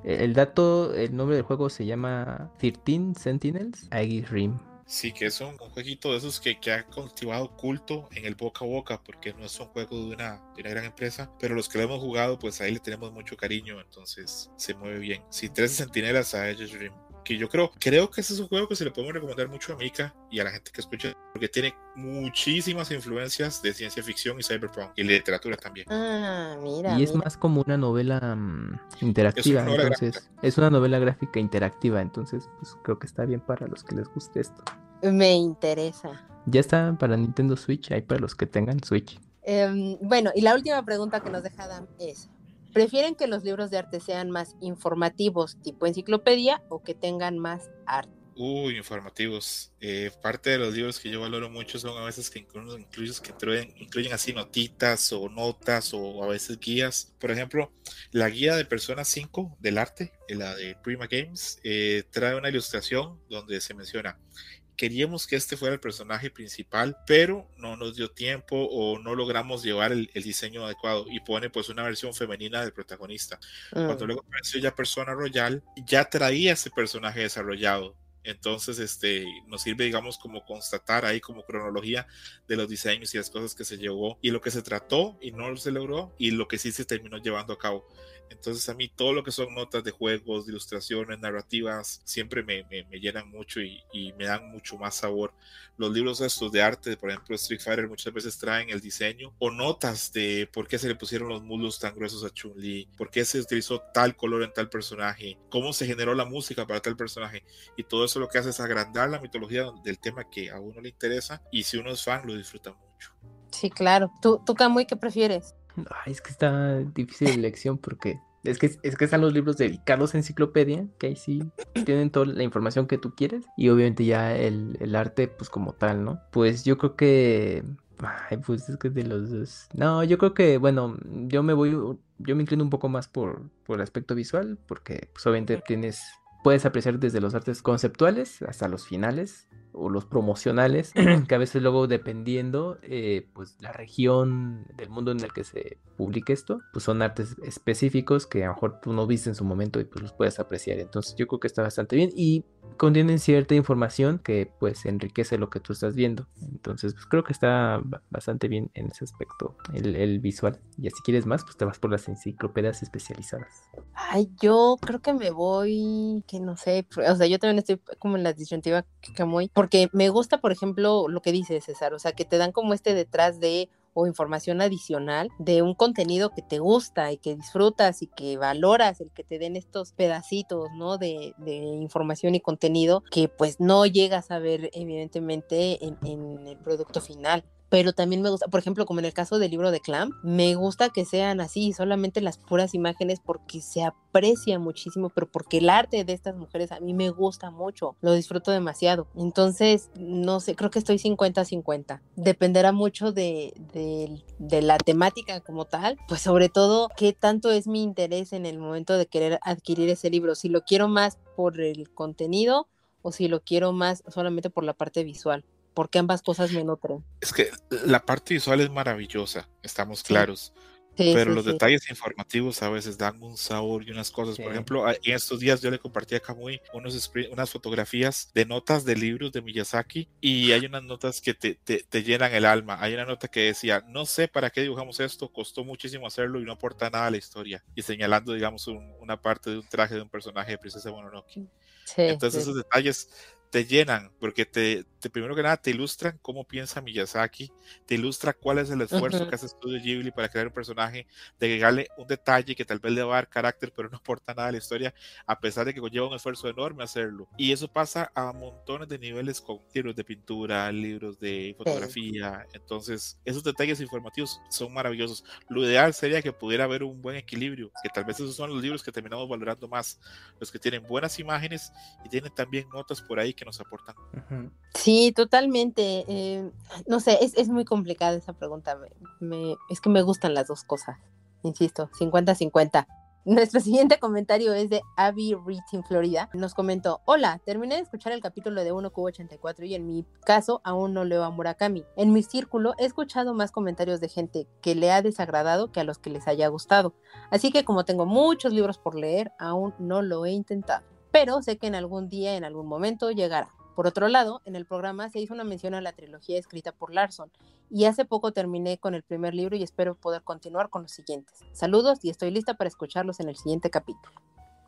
E, el dato, el nombre del juego se llama 13 Sentinels Aggie Rim. Sí, que es un, jueguito de esos que, que, ha cultivado culto en el boca a boca, porque no es un juego de una, de una gran empresa, pero los que lo hemos jugado, pues ahí le tenemos mucho cariño, entonces se mueve bien. Sí, 13 sentinelas a Edge's Rim que yo creo, creo que ese es un juego que se le podemos recomendar mucho a Mika y a la gente que escucha, porque tiene muchísimas influencias de ciencia ficción y cyberpunk y literatura también. Ah, mira. Y es más como una novela mm, interactiva, es entonces es una novela gráfica interactiva, entonces pues, creo que está bien para los que les guste esto. Me interesa. Ya está para Nintendo Switch, hay para los que tengan Switch. Em, bueno, y la última pregunta que nos deja Dan es, ¿Prefieren que los libros de arte sean más informativos, tipo enciclopedia, o que tengan más arte? Uy, informativos. Eh, parte de los libros que yo valoro mucho son a veces que que incluyen, incluyen, así notitas o notas o a veces guías. Por ejemplo, la guía de Persona 5 del arte, la de Prima Games, eh, trae una ilustración donde se menciona queríamos que este fuera el personaje principal, pero no nos dio tiempo o no logramos llevar el, diseño adecuado y pone pues una versión femenina del protagonista. Cuando mm. luego apareció ya Persona Royal, ya traía ese personaje desarrollado. Entonces, este, nos sirve, digamos, como constatar ahí como cronología de los diseños y las cosas que se llevó y lo que se trató y no se logró y lo que sí se terminó llevando a cabo. Entonces a mí todo lo que son notas de juegos, de ilustraciones, narrativas, siempre me, me, llenan mucho y, y, me dan mucho más sabor. Los libros estos de arte, por ejemplo Street Fighter, muchas veces traen el diseño o notas de por qué se le pusieron los muslos tan gruesos a Chun-Li, por qué se utilizó tal color en tal personaje, cómo se generó la música para tal personaje. Y todo eso lo que hace es agrandar la mitología del tema que a uno le interesa y si uno es fan lo disfruta mucho. Sí, claro. ¿Tú, tú Camuy, qué prefieres? Es que está difícil la elección porque es que, es que están los libros dedicados a enciclopedia, que ahí sí tienen toda la información que tú quieres. Y obviamente ya el, el arte, pues como tal, ¿no? Pues yo creo que Ay, pues es que de los dos. No, yo creo que, bueno, yo me voy, yo me inclino un poco más por, por el aspecto visual, porque pues, obviamente tienes, puedes apreciar desde los artes conceptuales hasta los finales, o los promocionales, que a veces luego dependiendo, eh, pues la región del mundo en el que se publique esto, pues son artes específicos que a lo mejor tú no viste en su momento y pues los puedes apreciar. Entonces yo creo que está bastante bien y contienen cierta información que pues enriquece lo que tú estás viendo. Entonces pues creo que está bastante bien en ese aspecto el, el visual. Y si quieres más, pues te vas por las enciclopedias especializadas. Ay, yo creo que me voy, que no sé, o sea, yo también estoy como en la disyuntiva que muy porque me gusta, por ejemplo, lo que dice César, o sea, que te dan como este detrás de o información adicional de un contenido que te gusta y que disfrutas y que valoras, el que te den estos pedacitos, ¿no? De, información y contenido que pues no llegas a ver evidentemente en, en el producto final pero también me gusta, por ejemplo, como en el caso del libro de Clam, me gusta que sean así, solamente las puras imágenes porque se aprecia muchísimo, pero porque el arte de estas mujeres a mí me gusta mucho, lo disfruto demasiado. Entonces, no sé, creo que estoy 50-50. Dependerá mucho de, de, la temática como tal, pues sobre todo qué tanto es mi interés en el momento de querer adquirir ese libro, si lo quiero más por el contenido o si lo quiero más solamente por la parte visual porque ambas cosas me nutren. Es que la parte visual es maravillosa, estamos claros. pero los detalles informativos a veces dan un sabor y unas cosas. Por ejemplo, en estos días yo le compartí a Kamui unos, unas fotografías de notas de libros de Miyazaki y hay unas notas que te, te, llenan el alma. Hay una nota que decía, no sé para qué dibujamos esto, costó muchísimo hacerlo y no aporta nada a la historia. Y señalando, digamos, una parte de un traje de un personaje de Princesa Mononoke. Entonces esos detalles te llenan, porque te, primero que nada te ilustran cómo piensa Miyazaki, te ilustra cuál es el esfuerzo que hace Studio Ghibli para crear un personaje, de agregarle un detalle que tal vez le va a dar carácter, pero no aporta nada a la historia, a pesar de que conlleva un esfuerzo enorme hacerlo. Y eso pasa a montones de niveles con libros de pintura, libros de fotografía. Entonces, esos detalles informativos son maravillosos. Lo ideal sería que pudiera haber un buen equilibrio, que tal vez esos son los libros que terminamos valorando más, los que tienen buenas imágenes y tienen también notas por ahí que nos aportan. Sí, totalmente. Eh, no sé, es, es, muy complicada esa pregunta. Me, es que me gustan las dos cosas. Insisto, 50-50. Nuestro siguiente comentario es de Abby Reed Florida. Nos comentó, hola, terminé de escuchar el capítulo de 1Q84 y en mi caso aún no leo a Murakami. En mi círculo he escuchado más comentarios de gente que le ha desagradado que a los que les haya gustado. Así que como tengo muchos libros por leer, aún no lo he intentado pero sé que en algún día, en algún momento llegará. Por otro lado, en el programa se hizo una mención a la trilogía escrita por Larson y hace poco terminé con el primer libro y espero poder continuar con los siguientes. Saludos y estoy lista para escucharlos en el siguiente capítulo.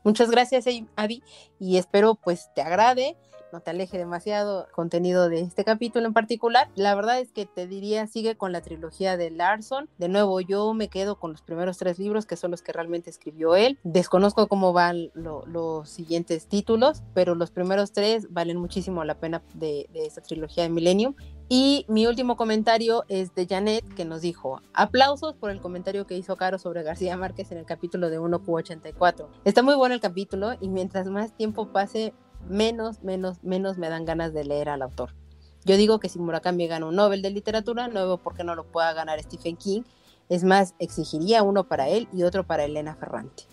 Muchas gracias, Avi, y espero pues te agrade no te aleje demasiado contenido de este capítulo en particular. La verdad es que te diría, sigue con la trilogía de Larson. De nuevo, yo me quedo con los primeros tres libros, que son los que realmente escribió él. Desconozco cómo van los siguientes títulos, pero los primeros tres valen muchísimo la pena de, de esta trilogía de Millennium. Y mi último comentario es de Janet, que nos dijo, aplausos por el comentario que hizo Caro sobre García Márquez en el capítulo de 1Q84. Está muy bueno el capítulo y mientras más tiempo pase, menos, menos, menos me dan ganas de leer al autor. Yo digo que si Murakami gana un Nobel de literatura, no veo por qué no lo pueda ganar Stephen King. Es más, exigiría uno para él y otro para Elena Ferrante.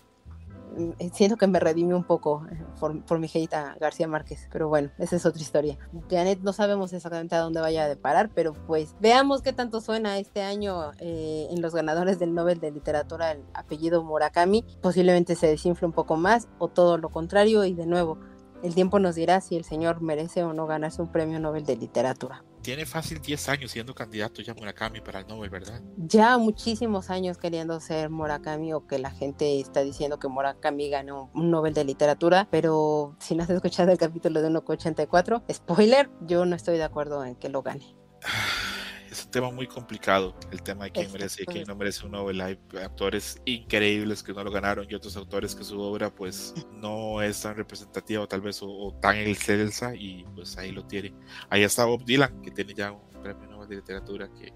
Mm, eh, siento que me redime un poco eh, por, mi hate a García Márquez, pero bueno, esa es otra historia. Janet, no sabemos exactamente a dónde vaya a deparar, pero pues veamos qué tanto suena este año eh, en los ganadores del Nobel de Literatura el apellido Murakami. Posiblemente se desinfle un poco más o todo lo contrario y de nuevo, el tiempo nos dirá si el señor merece o no ganarse un premio Nobel de Literatura. Tiene fácil 10 años siendo candidato ya Murakami para el Nobel, ¿verdad? Ya muchísimos años queriendo ser Murakami o que la gente está diciendo que Murakami ganó un Nobel de Literatura, pero si no has escuchado el capítulo de 1.84, spoiler, yo no estoy de acuerdo en que lo gane. Es un tema muy complicado, el tema de quién merece y quién no merece un Nobel. Hay autores increíbles que no lo ganaron y otros autores que su obra pues no es tan representativa o tal vez o, tan excelsa y pues ahí lo tiene. Ahí está Bob Dylan, que tiene ya un premio Nobel de literatura que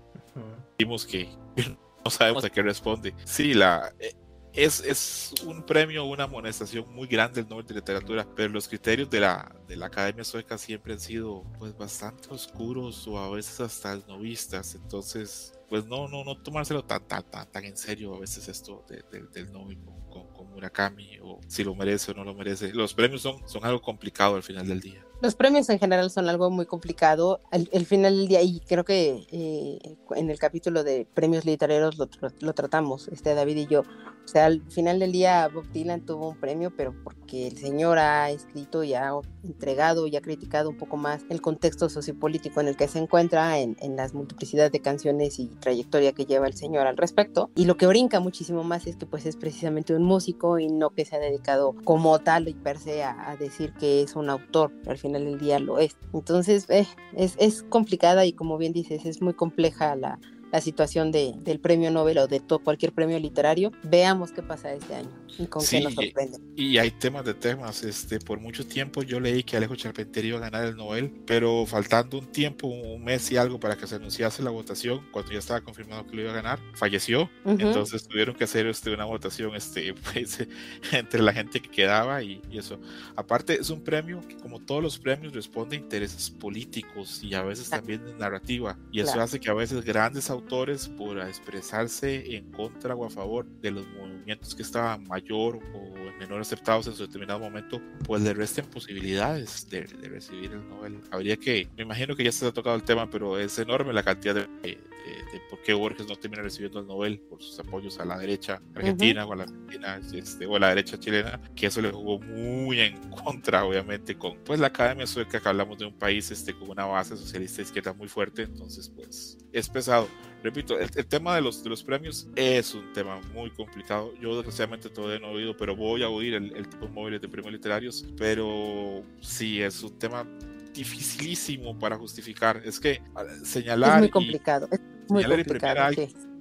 vimos que no sabemos a qué responde. Sí, la, eh, es, es un premio, una amonestación muy grande el Nobel de Literatura, pero los criterios de la, de la Academia Sueca siempre han sido pues bastante oscuros o a veces hasta novistas, entonces pues no, no, no tomárselo tan, tan, tan, tan en serio a veces esto del Nobel con, con, Murakami o si lo merece o no lo merece. Los premios son, son algo complicado al final del día. Los premios en general son algo muy complicado. Al, final del día, y creo que eh, en el capítulo de premios literarios lo, lo, tratamos, este David y yo. O sea, al final del día Bob Dylan tuvo un premio, pero porque el señor ha escrito y ha entregado y ha criticado un poco más el contexto sociopolítico en el que se encuentra, en, en las multiplicidad de canciones y trayectoria que lleva el señor al respecto. Y lo que brinca muchísimo más es que pues es precisamente un músico y no que se ha dedicado como tal y per se a, a decir que es un autor. Al final del día lo es. Entonces eh, es, es complicada y como bien dices, es muy compleja la, la situación de, del premio Nobel o de todo, cualquier premio literario. Veamos qué pasa este año y con qué nos sorprende. Y, hay temas de temas. Este, por mucho tiempo yo leí que Alejo Charpentier iba a ganar el Nobel, pero faltando un tiempo, un mes y algo para que se anunciase la votación, cuando ya estaba confirmado que lo iba a ganar, falleció. Entonces tuvieron que hacer este, una votación este, pues, entre la gente que quedaba y, y, eso. Aparte, es un premio que, como todos los premios, responde a intereses políticos y a veces también de narrativa. Y eso hace que a veces grandes autores autores por expresarse en contra o a favor de los movimientos que estaban mayor o menor aceptados en su determinado momento, pues le resten posibilidades de, recibir el Nobel. Habría que, me imagino que ya se ha tocado el tema, pero es enorme la cantidad de, de, qué Borges no termina recibiendo el Nobel por sus apoyos a la derecha argentina o a la argentina este, o a la derecha chilena, que eso le jugó muy en contra, obviamente, con pues la Academia Sueca, que hablamos de un país este, con una base socialista izquierda muy fuerte, entonces pues es pesado. Repito, el, tema de los, de los premios es un tema muy complicado. Yo desgraciadamente todavía no he oído, pero voy a oír el, el tipo de móviles de premios literarios, pero sí, es un tema dificilísimo para justificar. Es que señalar. Es muy complicado. es muy complicado.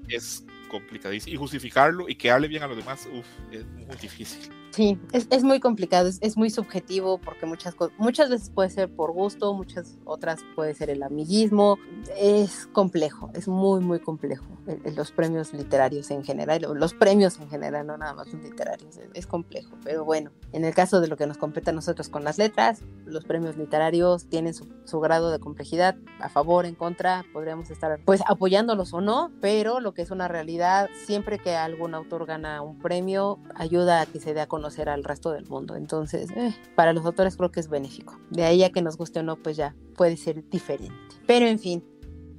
es complicadísimo. Y justificarlo y que hable bien a los demás, uf, es muy difícil. Sí, es, es muy complicado, es, es, muy subjetivo porque muchas, muchas veces puede ser por gusto, muchas otras puede ser el amiguismo. Es complejo, es muy, muy complejo. los premios literarios en general, los premios en general, no nada más los literarios, es, complejo. Pero bueno, en el caso de lo que nos compete a nosotros con las letras, los premios literarios tienen su, su grado de complejidad, a favor, en contra, podríamos estar pues apoyándolos o no, pero lo que es una realidad, siempre que algún autor gana un premio, ayuda a que se dé a conocer al resto del mundo. Entonces, eh, para los autores creo que es benéfico. De ahí a que nos guste o no, pues ya puede ser diferente. Pero en fin,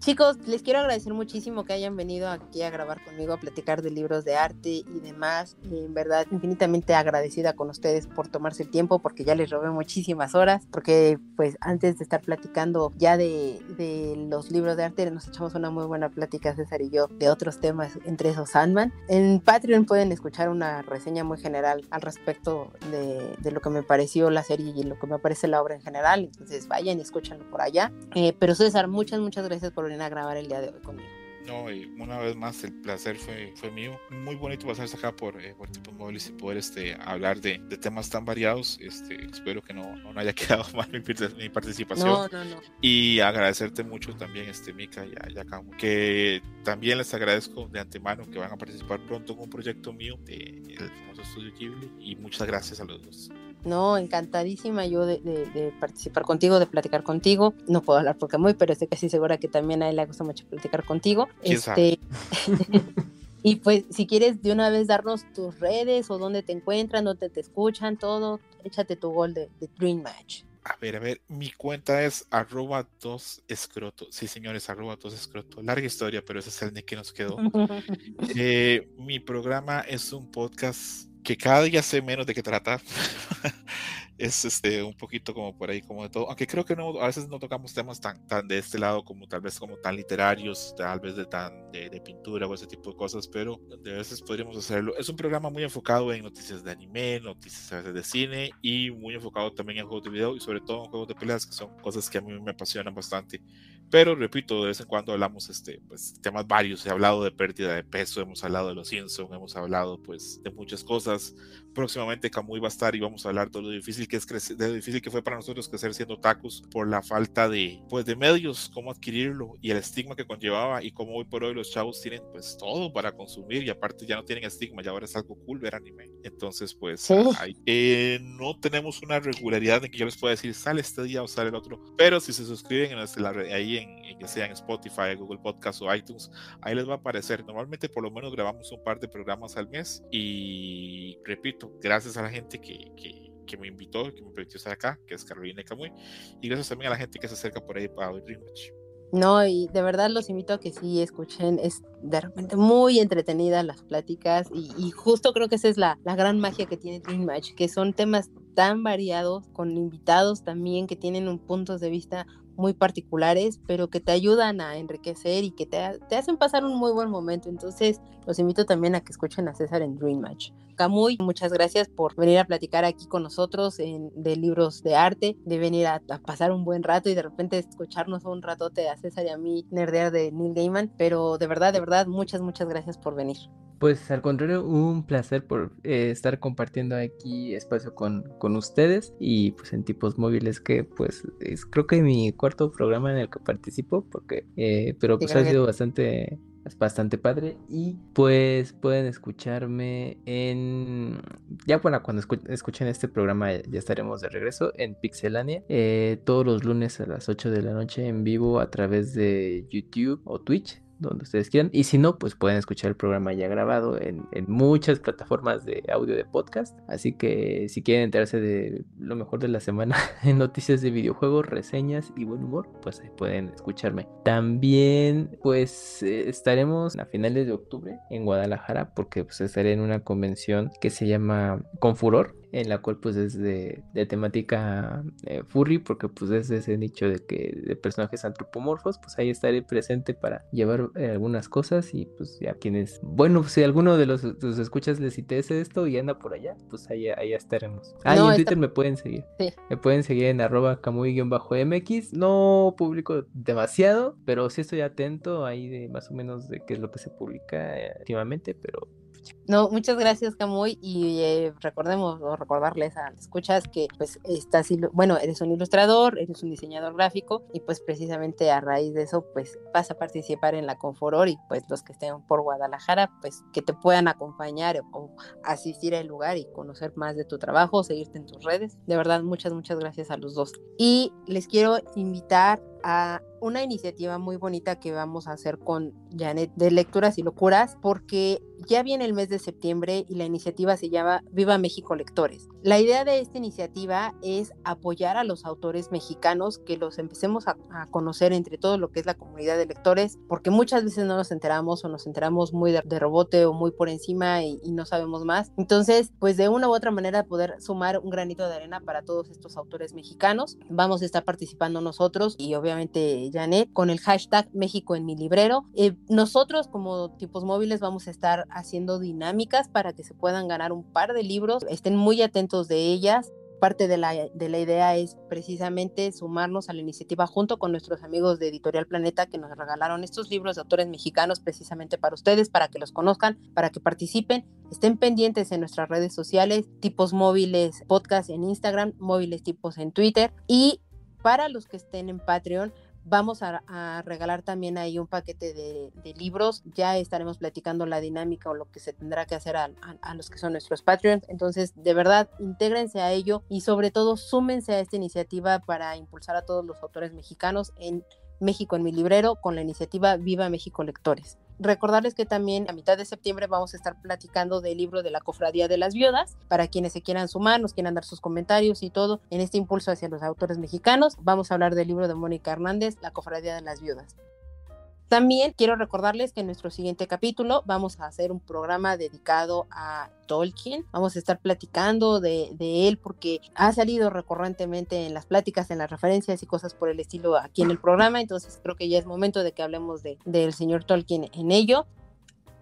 Chicos, les quiero agradecer muchísimo que hayan venido aquí a grabar conmigo, a platicar de libros de arte y demás. en verdad, infinitamente agradecida con ustedes por tomarse el tiempo, porque ya les robé muchísimas horas, porque pues antes de estar platicando ya de, de los libros de arte, nos echamos una muy buena plática, César y yo, de otros temas, entre esos Sandman. En Patreon pueden escuchar una reseña muy general al respecto de, de lo que me pareció la serie y lo que me parece la obra en general. Entonces vayan y escúchanlo por allá. Eh, pero César, muchas, muchas gracias por a grabar el día de hoy conmigo. No, y una vez más el placer fue, fue mío. Muy bonito pasarse acá por, eh, por Tipos Móviles y poder este, hablar de, de, temas tan variados. Este, espero que no, no haya quedado mal mi, mi participación. No, no, no. Y agradecerte mucho también, este, Mika y a, que también les agradezco de antemano que van a participar pronto en un proyecto mío de el famoso estudio Ghibli. Y muchas gracias a los dos. No, encantadísima yo de, de, de, participar contigo, de platicar contigo. No puedo hablar porque muy, pero estoy casi segura que también a él le gusta mucho platicar contigo. Este, y pues, si quieres de una vez darnos tus redes o dónde te encuentran, dónde te escuchan, todo, échate tu gol de, de Dream Match. A ver, a ver, mi cuenta es arroba dos escroto. Sí, señores, arroba dos escroto. Larga historia, pero ese es el de que nos quedó. eh, mi programa es un podcast que cada día sé menos de qué tratar. es este un poquito como por ahí como de todo aunque creo que no a veces no tocamos temas tan tan de este lado como tal vez como tan literarios tal vez de tan de, de pintura o ese tipo de cosas pero de veces podríamos hacerlo es un programa muy enfocado en noticias de anime noticias a veces de cine y muy enfocado también en juegos de video y sobre todo en juegos de peleas que son cosas que a mí me apasionan bastante pero repito, de vez en cuando hablamos este, pues, temas varios. He hablado de pérdida de peso, hemos hablado de los Simpsons, hemos hablado pues, de muchas cosas. Próximamente Camuy va a estar y vamos a hablar de lo difícil que es crecer, de lo difícil que fue para nosotros crecer siendo tacos por la falta de, pues, de medios, cómo adquirirlo y el estigma que conllevaba y cómo hoy por hoy los chavos tienen pues todo para consumir y aparte ya no tienen estigma, ya ahora es algo cool ver anime. Entonces pues sí. hay, eh, no tenemos una regularidad en que yo les pueda decir sale este día o sale el otro, pero si se suscriben en la, ahí en, en, ya sea en Spotify, Google Podcast o iTunes, ahí les va a aparecer. Normalmente por lo menos grabamos un par de programas al mes y repito, gracias a la gente que, que, que me invitó, que me permitió estar acá, que es Carolina Camuy, y gracias también a la gente que se acerca por ahí para oír Rematch. No, y de verdad los invito a que sí escuchen, es de repente muy entretenida las pláticas y, y justo creo que esa es la, la, gran magia que tiene Dream Match, que son temas tan variados, con invitados también que tienen un puntos de vista muy particulares, pero que te ayudan a enriquecer y que te, te, hacen pasar un muy buen momento. Entonces, los invito también a que escuchen a César en Dream Match. Camuy, muchas gracias por venir a platicar aquí con nosotros en, de libros de arte, de venir a, a, pasar un buen rato y de repente escucharnos un ratote a César y a mí nerdear de Neil Gaiman. Pero de verdad, de verdad, muchas, muchas gracias por venir. Pues al contrario, un placer por eh, estar compartiendo aquí espacio con, con, ustedes y pues en tipos móviles que pues es creo que mi cuarto programa en el que participo porque eh, pero pues sí, ha sido bastante bastante padre y pues pueden escucharme en ya bueno cuando escu escuchen este programa ya estaremos de regreso en Pixelania eh, todos los lunes a las 8 de la noche en vivo a través de YouTube o Twitch donde ustedes quieran. Y si no, pues pueden escuchar el programa ya grabado en, en muchas plataformas de audio de podcast. Así que si quieren enterarse de lo mejor de la semana en noticias de videojuegos, reseñas y buen humor, pues pueden escucharme. También, pues eh, estaremos a finales de octubre en Guadalajara porque pues estaré en una convención que se llama Confuror en la cual pues es de, temática eh, furry, porque pues es ese nicho de que de personajes antropomorfos, pues ahí estaré presente para llevar eh, algunas cosas y pues ya quienes, bueno, si alguno de los, escuchas les interesa esto y anda por allá, pues ahí, ahí estaremos. Ah, y en Twitter me pueden seguir. Me pueden seguir en arroba camuy-mx, no publico demasiado, pero sí estoy atento ahí de más o menos de qué es lo que se publica eh, últimamente, pero no, muchas gracias, Camuy. Y eh, recordemos o recordarles a las escuchas que, pues, estás, bueno, eres un ilustrador, eres un diseñador gráfico, y pues, precisamente a raíz de eso, pues, vas a participar en la Conforor y, pues, los que estén por Guadalajara, pues, que te puedan acompañar o, asistir al lugar y conocer más de tu trabajo, seguirte en tus redes. De verdad, muchas, muchas gracias a los dos. Y les quiero invitar a una iniciativa muy bonita que vamos a hacer con Janet de Lecturas y Locuras, porque ya viene el mes de septiembre y la iniciativa se llama Viva México Lectores. La idea de esta iniciativa es apoyar a los autores mexicanos, que los empecemos a, conocer entre todo lo que es la comunidad de lectores, porque muchas veces no nos enteramos o nos enteramos muy de, rebote o muy por encima y, y, no sabemos más. Entonces, pues de una u otra manera poder sumar un granito de arena para todos estos autores mexicanos. Vamos a estar participando nosotros y obviamente Janet con el hashtag México en mi librero. Eh, nosotros como tipos móviles vamos a estar haciendo dinámicas para que se puedan ganar un par de libros. Estén muy atentos de ellas parte de la, de la, idea es precisamente sumarnos a la iniciativa junto con nuestros amigos de Editorial Planeta que nos regalaron estos libros de autores mexicanos precisamente para ustedes, para que los conozcan, para que participen, estén pendientes en nuestras redes sociales, tipos móviles, podcast en Instagram, móviles tipos en Twitter y para los que estén en Patreon, Vamos a, regalar también ahí un paquete de, libros. Ya estaremos platicando la dinámica o lo que se tendrá que hacer a, los que son nuestros Patreons. Entonces, de verdad, intégrense a ello y sobre todo súmense a esta iniciativa para impulsar a todos los autores mexicanos en México en mi librero con la iniciativa Viva México Lectores. Recordarles que también a mitad de septiembre vamos a estar platicando del libro de la Cofradía de las Viudas. Para quienes se quieran sumar, nos quieran dar sus comentarios y todo en este impulso hacia los autores mexicanos, vamos a hablar del libro de Mónica Hernández, La Cofradía de las Viudas. También quiero recordarles que en nuestro siguiente capítulo vamos a hacer un programa dedicado a Tolkien. Vamos a estar platicando de, él porque ha salido recurrentemente en las pláticas, en las referencias y cosas por el estilo aquí en el programa. Entonces creo que ya es momento de que hablemos de, del señor Tolkien en ello.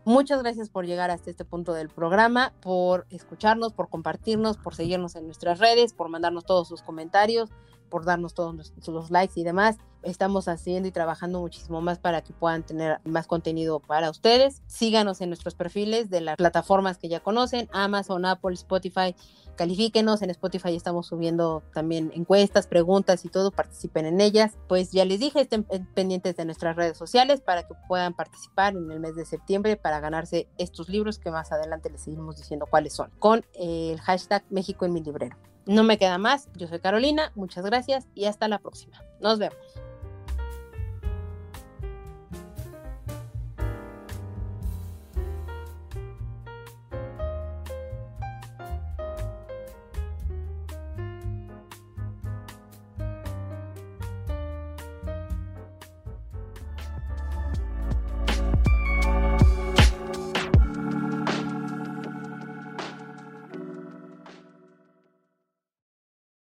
Muchas gracias por llegar hasta este punto del programa, por escucharnos, por compartirnos, por seguirnos en nuestras redes, por mandarnos todos sus comentarios por darnos todos los likes y demás. Estamos haciendo y trabajando muchísimo más para que puedan tener más contenido para ustedes. Síganos en nuestros perfiles de las plataformas que ya conocen, Amazon, Apple, Spotify. Califíquenos, en Spotify estamos subiendo también encuestas, preguntas y todo, participen en ellas. Pues ya les dije, estén pendientes de nuestras redes sociales para que puedan participar en el mes de septiembre para ganarse estos libros que más adelante les seguimos diciendo cuáles son, con el hashtag México en mi librero. No me queda más, yo soy Carolina, muchas gracias y hasta la próxima. Nos vemos.